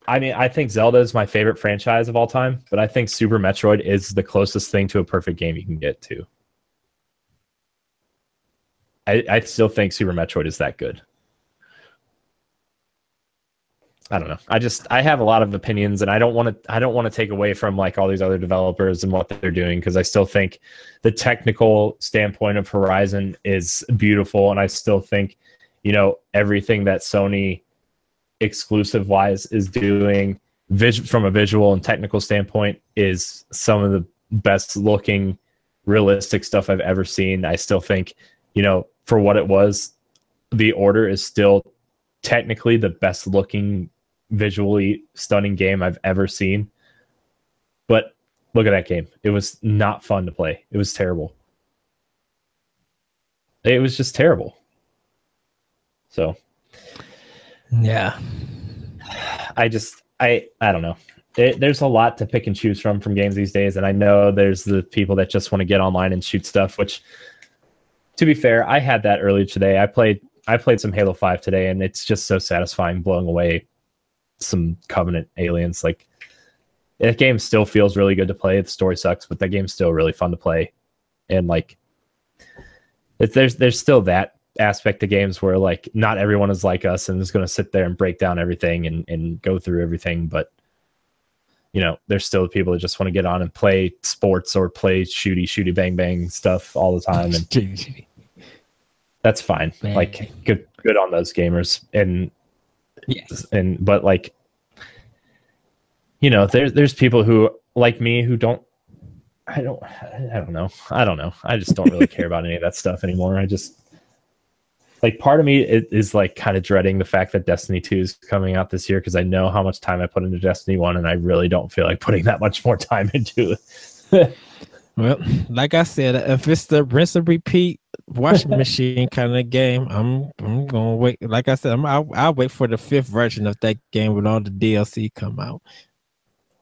I mean, I think Zelda is my favorite franchise of all time, but I think Super Metroid is the closest thing to a perfect game you can get to. I, I still think Super Metroid is that good. I don't know. I just I have a lot of opinions, and I don't want to I don't want to take away from like all these other developers and what they're doing because I still think the technical standpoint of Horizon is beautiful, and I still think you know everything that Sony exclusive wise is doing vis- from a visual and technical standpoint is some of the best looking realistic stuff I've ever seen. I still think, you know, for what it was, the order is still technically the best looking visually stunning game I've ever seen. But look at that game. It was not fun to play. It was terrible. It was just terrible. So Yeah. I just I I don't know. It, there's a lot to pick and choose from from games these days, and I know there's the people that just want to get online and shoot stuff. Which, to be fair, I had that earlier today. I played I played some Halo Five today, and it's just so satisfying blowing away some Covenant aliens. Like that game still feels really good to play. The story sucks, but that game's still really fun to play, and like there's there's still that aspect to games where like not everyone is like us and is going to sit there and break down everything and, and go through everything but you know there's still people that just want to get on and play sports or play shooty shooty bang bang stuff all the time and that's fine. Bang. like good good on those gamers. And yes. and but like you know there's there's people who like me who don't i don't i don't know. I don't know. I just don't really care about any of that stuff anymore. I just like part of me is, is like kind of dreading the fact that destiny 2 is coming out this year because i know how much time i put into destiny 1 and i really don't feel like putting that much more time into it Well, like I said, if it's the rinse and repeat washing machine kind of game, I'm I'm gonna wait. Like I said, I'm, I'll, I'll wait for the fifth version of that game when all the DLC come out.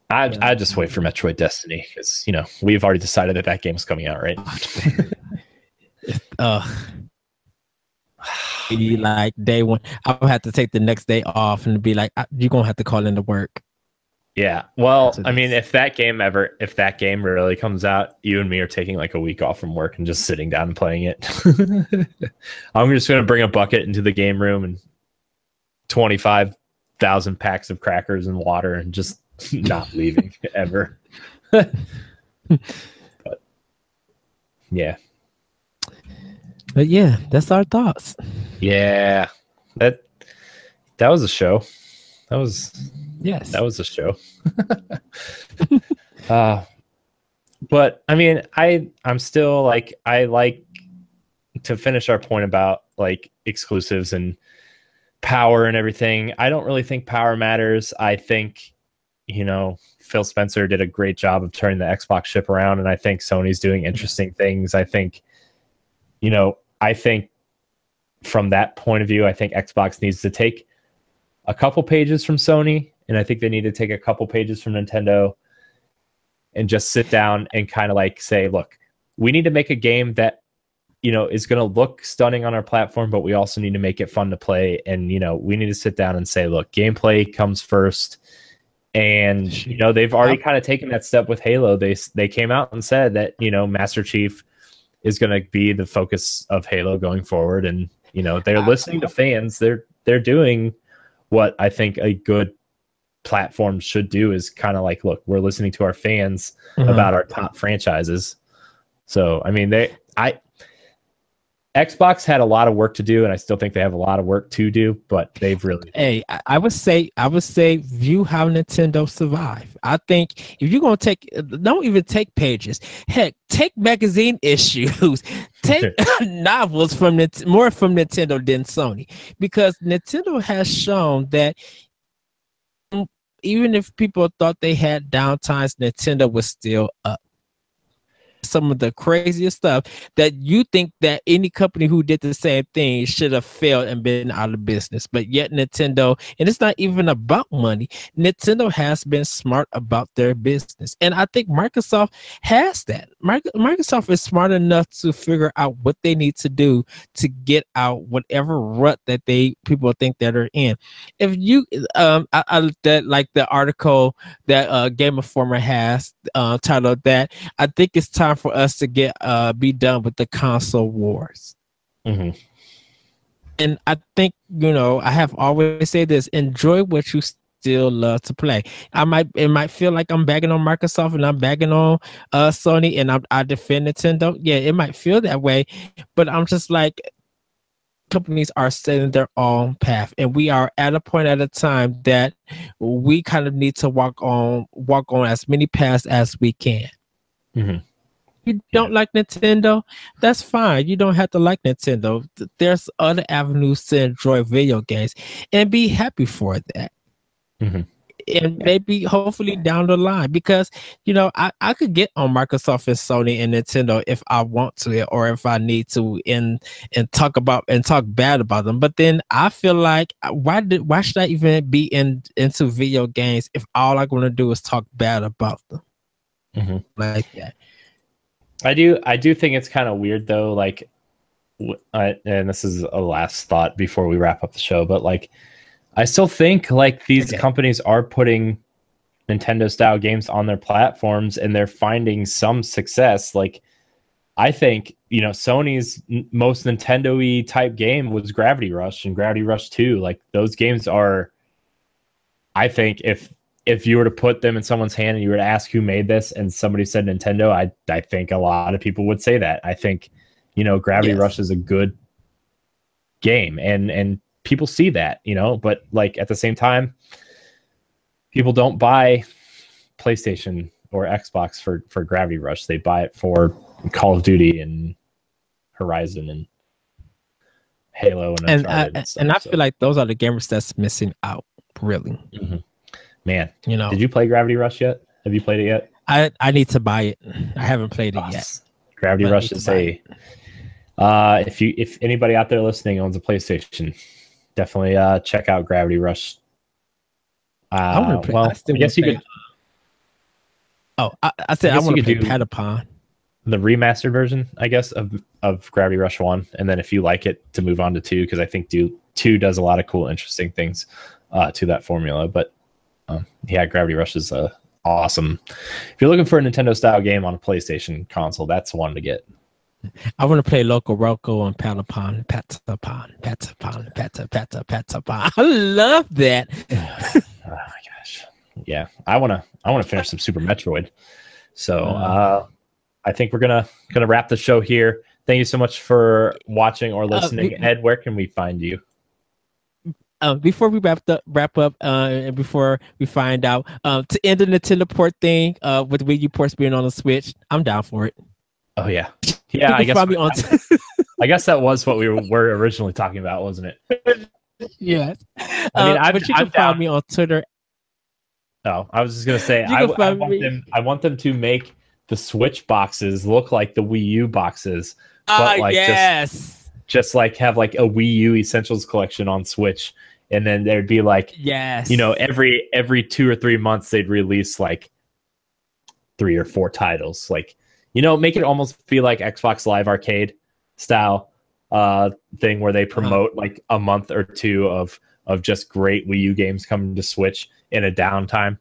I. I just wait for Metroid Destiny because you know we've already decided that that game's coming out, right? uh, be like day one. I'll have to take the next day off and be like, you're gonna have to call into work. Yeah. Well, I mean, if that game ever, if that game really comes out, you and me are taking like a week off from work and just sitting down and playing it. I'm just going to bring a bucket into the game room and 25,000 packs of crackers and water and just not leaving ever. but yeah. But yeah, that's our thoughts. Yeah. That that was a show. That was yes. That was a show. uh but I mean, I I'm still like I like to finish our point about like exclusives and power and everything. I don't really think power matters. I think you know, Phil Spencer did a great job of turning the Xbox ship around, and I think Sony's doing interesting things. I think, you know, I think from that point of view, I think Xbox needs to take a couple pages from Sony, and I think they need to take a couple pages from Nintendo and just sit down and kind of like say, look, we need to make a game that you know is going to look stunning on our platform but we also need to make it fun to play. And you know we need to sit down and say look gameplay comes first. And you know they've already kind of taken that step with Halo. They they came out and said that you know Master Chief is going to be the focus of Halo going forward, and you know they're listening to fans. They're they're doing what I think a good platform should do is kind of like look we're listening to our fans mm-hmm. about our top franchises so i mean they i Xbox had a lot of work to do, and I still think they have a lot of work to do, but they've really. Hey, I would say, I would say, view how Nintendo survived. I think if you're gonna take, don't even take pages. Heck, take magazine issues, take novels from more from Nintendo than Sony, because Nintendo has shown that even if people thought they had downtimes, Nintendo was still up some of the craziest stuff that you think that any company who did the same thing should have failed and been out of business. But yet Nintendo, and it's not even about money. Nintendo has been smart about their business, and I think Microsoft has that. Microsoft is smart enough to figure out what they need to do to get out whatever rut that they people think that are in. If you, um, I, I that like the article that uh, Game Informer has uh, titled that I think it's time for us to get uh be done with the console wars. Mm-hmm. And I think you know I have always said this: enjoy what you still love to play. I might it might feel like I'm bagging on Microsoft and I'm bagging on uh Sony and I'm, I defend Nintendo. Yeah, it might feel that way, but I'm just like companies are setting their own path and we are at a point at a time that we kind of need to walk on walk on as many paths as we can mm-hmm you don't yeah. like Nintendo, that's fine. You don't have to like Nintendo. There's other avenues to enjoy video games and be happy for that. Mm-hmm. And maybe hopefully down the line, because you know, I, I could get on Microsoft and Sony and Nintendo if I want to or if I need to and and talk about and talk bad about them. But then I feel like uh, why did why should I even be in into video games if all I'm gonna do is talk bad about them? Mm-hmm. Like that. I do I do think it's kind of weird though like I, and this is a last thought before we wrap up the show but like I still think like these okay. companies are putting Nintendo style games on their platforms and they're finding some success like I think you know Sony's most Nintendo-y type game was Gravity Rush and Gravity Rush 2 like those games are I think if if you were to put them in someone's hand and you were to ask who made this and somebody said Nintendo, I I think a lot of people would say that. I think, you know, Gravity yes. Rush is a good game and and people see that, you know, but like at the same time, people don't buy PlayStation or Xbox for for Gravity Rush. They buy it for Call of Duty and Horizon and Halo and and, I, and, stuff, and I so. feel like those are the gamers that's missing out, really. Mm-hmm. Man, you know, did you play Gravity Rush yet? Have you played it yet? I I need to buy it. I haven't played it yet. Gravity Rush is a. Uh, if you if anybody out there listening owns a PlayStation, definitely uh check out Gravity Rush. Uh, I play, well, I, I guess you could. Oh, I, I said I, I want to play Patapon. The remastered version, I guess, of of Gravity Rush One, and then if you like it, to move on to two, because I think do two does a lot of cool, interesting things uh, to that formula. But yeah, Gravity Rush is uh, awesome. If you're looking for a Nintendo style game on a PlayStation console, that's one to get. I want to play Loco Roco and Patapon, Patapon, Patapon, Patapon, Patapon. I love that. oh my gosh, yeah. I want to. I want to finish some Super Metroid. So uh, uh, I think we're gonna gonna wrap the show here. Thank you so much for watching or uh, listening. Uh, Ed, where can we find you? Uh, before we wrap up, wrap up, uh, and before we find out, uh, to end the Nintendo port thing, uh, with Wii U ports being on the Switch, I'm down for it. Oh yeah, yeah. I guess on I, I guess that was what we were, originally talking about, wasn't it? yes. I mean, uh, but you can I'm find down. me on Twitter. Oh, I was just gonna say I, I, want me. them. I want them to make the Switch boxes look like the Wii U boxes, but uh, like yes. just just like have like a Wii U Essentials collection on Switch, and then there'd be like yes, you know, every every two or three months they'd release like three or four titles, like you know, make it almost feel like Xbox Live Arcade style uh thing where they uh-huh. promote uh-huh. like a month or two of of just great Wii U games coming to Switch in a downtime.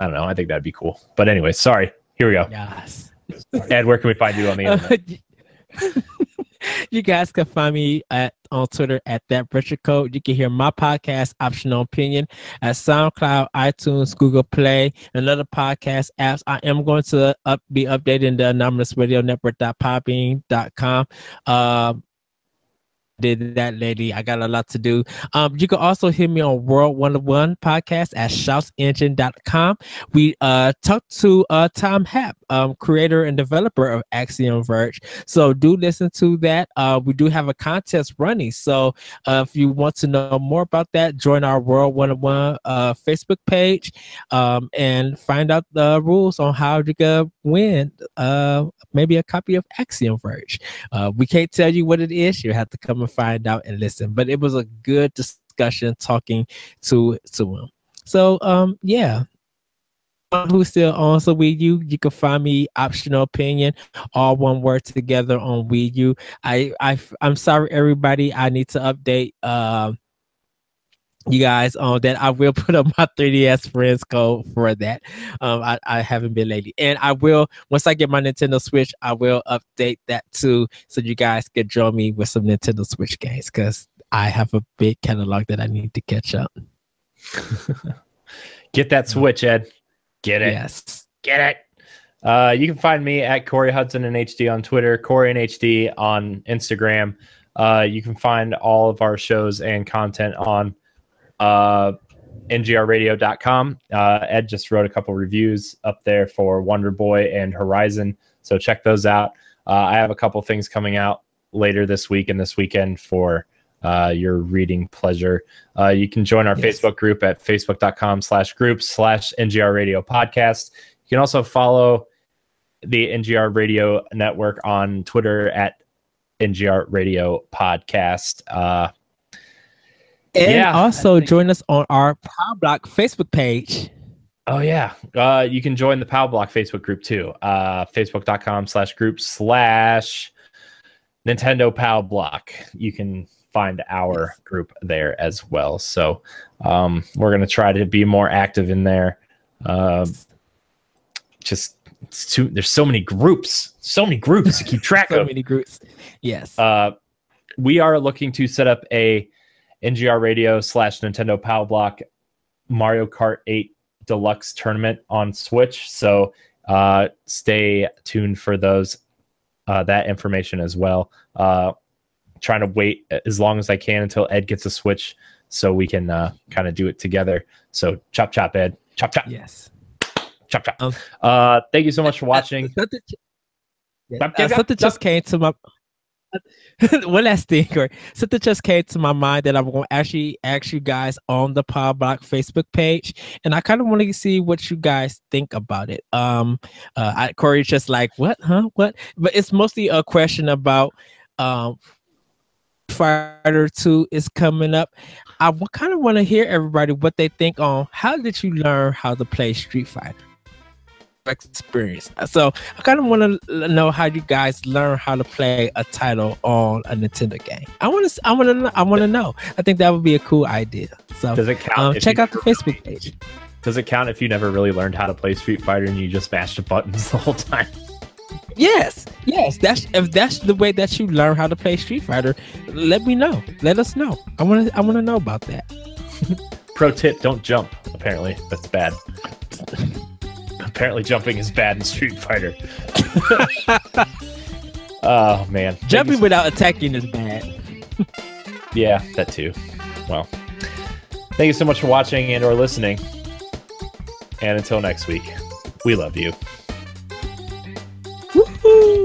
I don't know. I think that'd be cool. But anyway, sorry. Here we go. Yes. Ed, where can we find you on the internet? you guys can find me at on Twitter at that Richard Code. You can hear my podcast, Optional Opinion, at SoundCloud, iTunes, Google Play, and other podcast apps. I am going to up, be updating the Anonymous Radio Network.podbean.com. Uh, did that lady. I got a lot to do. Um, you can also hear me on World One of One podcast at shoutengine.com. We uh talked to uh Tom Happ, um, creator and developer of Axiom Verge. So do listen to that. Uh, we do have a contest running. So uh, if you want to know more about that, join our World One of One uh Facebook page um and find out the rules on how to go win uh maybe a copy of Axiom Verge. Uh, we can't tell you what it is. You have to come and find out and listen. But it was a good discussion talking to to him. So um yeah. Who's still on so Wii U? You can find me optional opinion, all one word together on Wii U. I I I'm sorry everybody. I need to update uh, you guys on that I will put up my 3DS friends code for that. Um, I, I haven't been lately, and I will once I get my Nintendo Switch, I will update that too, so you guys can join me with some Nintendo Switch games because I have a big catalog that I need to catch up. get that Switch, Ed. Get it. Yes. Get it. Uh, you can find me at Corey Hudson and HD on Twitter, Corey and HD on Instagram. Uh, you can find all of our shows and content on uh, ngrradio.com. Uh, Ed just wrote a couple reviews up there for Wonder Boy and Horizon, so check those out. Uh, I have a couple things coming out later this week and this weekend for uh, your reading pleasure. Uh, you can join our yes. Facebook group at facebook.com slash group slash NGR Radio Podcast. You can also follow the NGR Radio Network on Twitter at NGR Radio Podcast. Uh, and yeah, also join us on our Power Block Facebook page. Oh yeah. Uh, you can join the Power Block Facebook group too. Uh, Facebook.com slash group slash Nintendo Power Block. You can find our group there as well. So um, we're gonna try to be more active in there. Uh, just too, there's so many groups, so many groups to keep track so of. So many groups. Yes. Uh, we are looking to set up a NGR Radio slash Nintendo Power Block Mario Kart 8 Deluxe tournament on Switch. So uh, stay tuned for those uh, that information as well. Uh, trying to wait as long as I can until Ed gets a Switch so we can uh, kind of do it together. So chop chop Ed, chop chop. Yes, chop chop. Um, uh, thank you so much for watching. Uh, something just came to my one last thing, or something just came to my mind that I'm going to actually ask you guys on the Pod Block Facebook page, and I kind of want to see what you guys think about it. Um, uh, I, Corey's just like, what, huh, what? But it's mostly a question about um, Fighter Two is coming up. I kind of want to hear everybody what they think on how did you learn how to play Street Fighter experience. So I kind of want to know how you guys learn how to play a title on a Nintendo game. I want to. I want to. I want to know. I think that would be a cool idea. So does it count? Um, check out the Facebook page. Does it count if you never really learned how to play Street Fighter and you just mashed the buttons the whole time? Yes, yes. That's if that's the way that you learn how to play Street Fighter. Let me know. Let us know. I want to. I want to know about that. Pro tip: Don't jump. Apparently, that's bad. Apparently, jumping is bad in Street Fighter. oh man, jumping without attacking is bad. yeah, that too. Well, thank you so much for watching and/or listening. And until next week, we love you. Woo-hoo!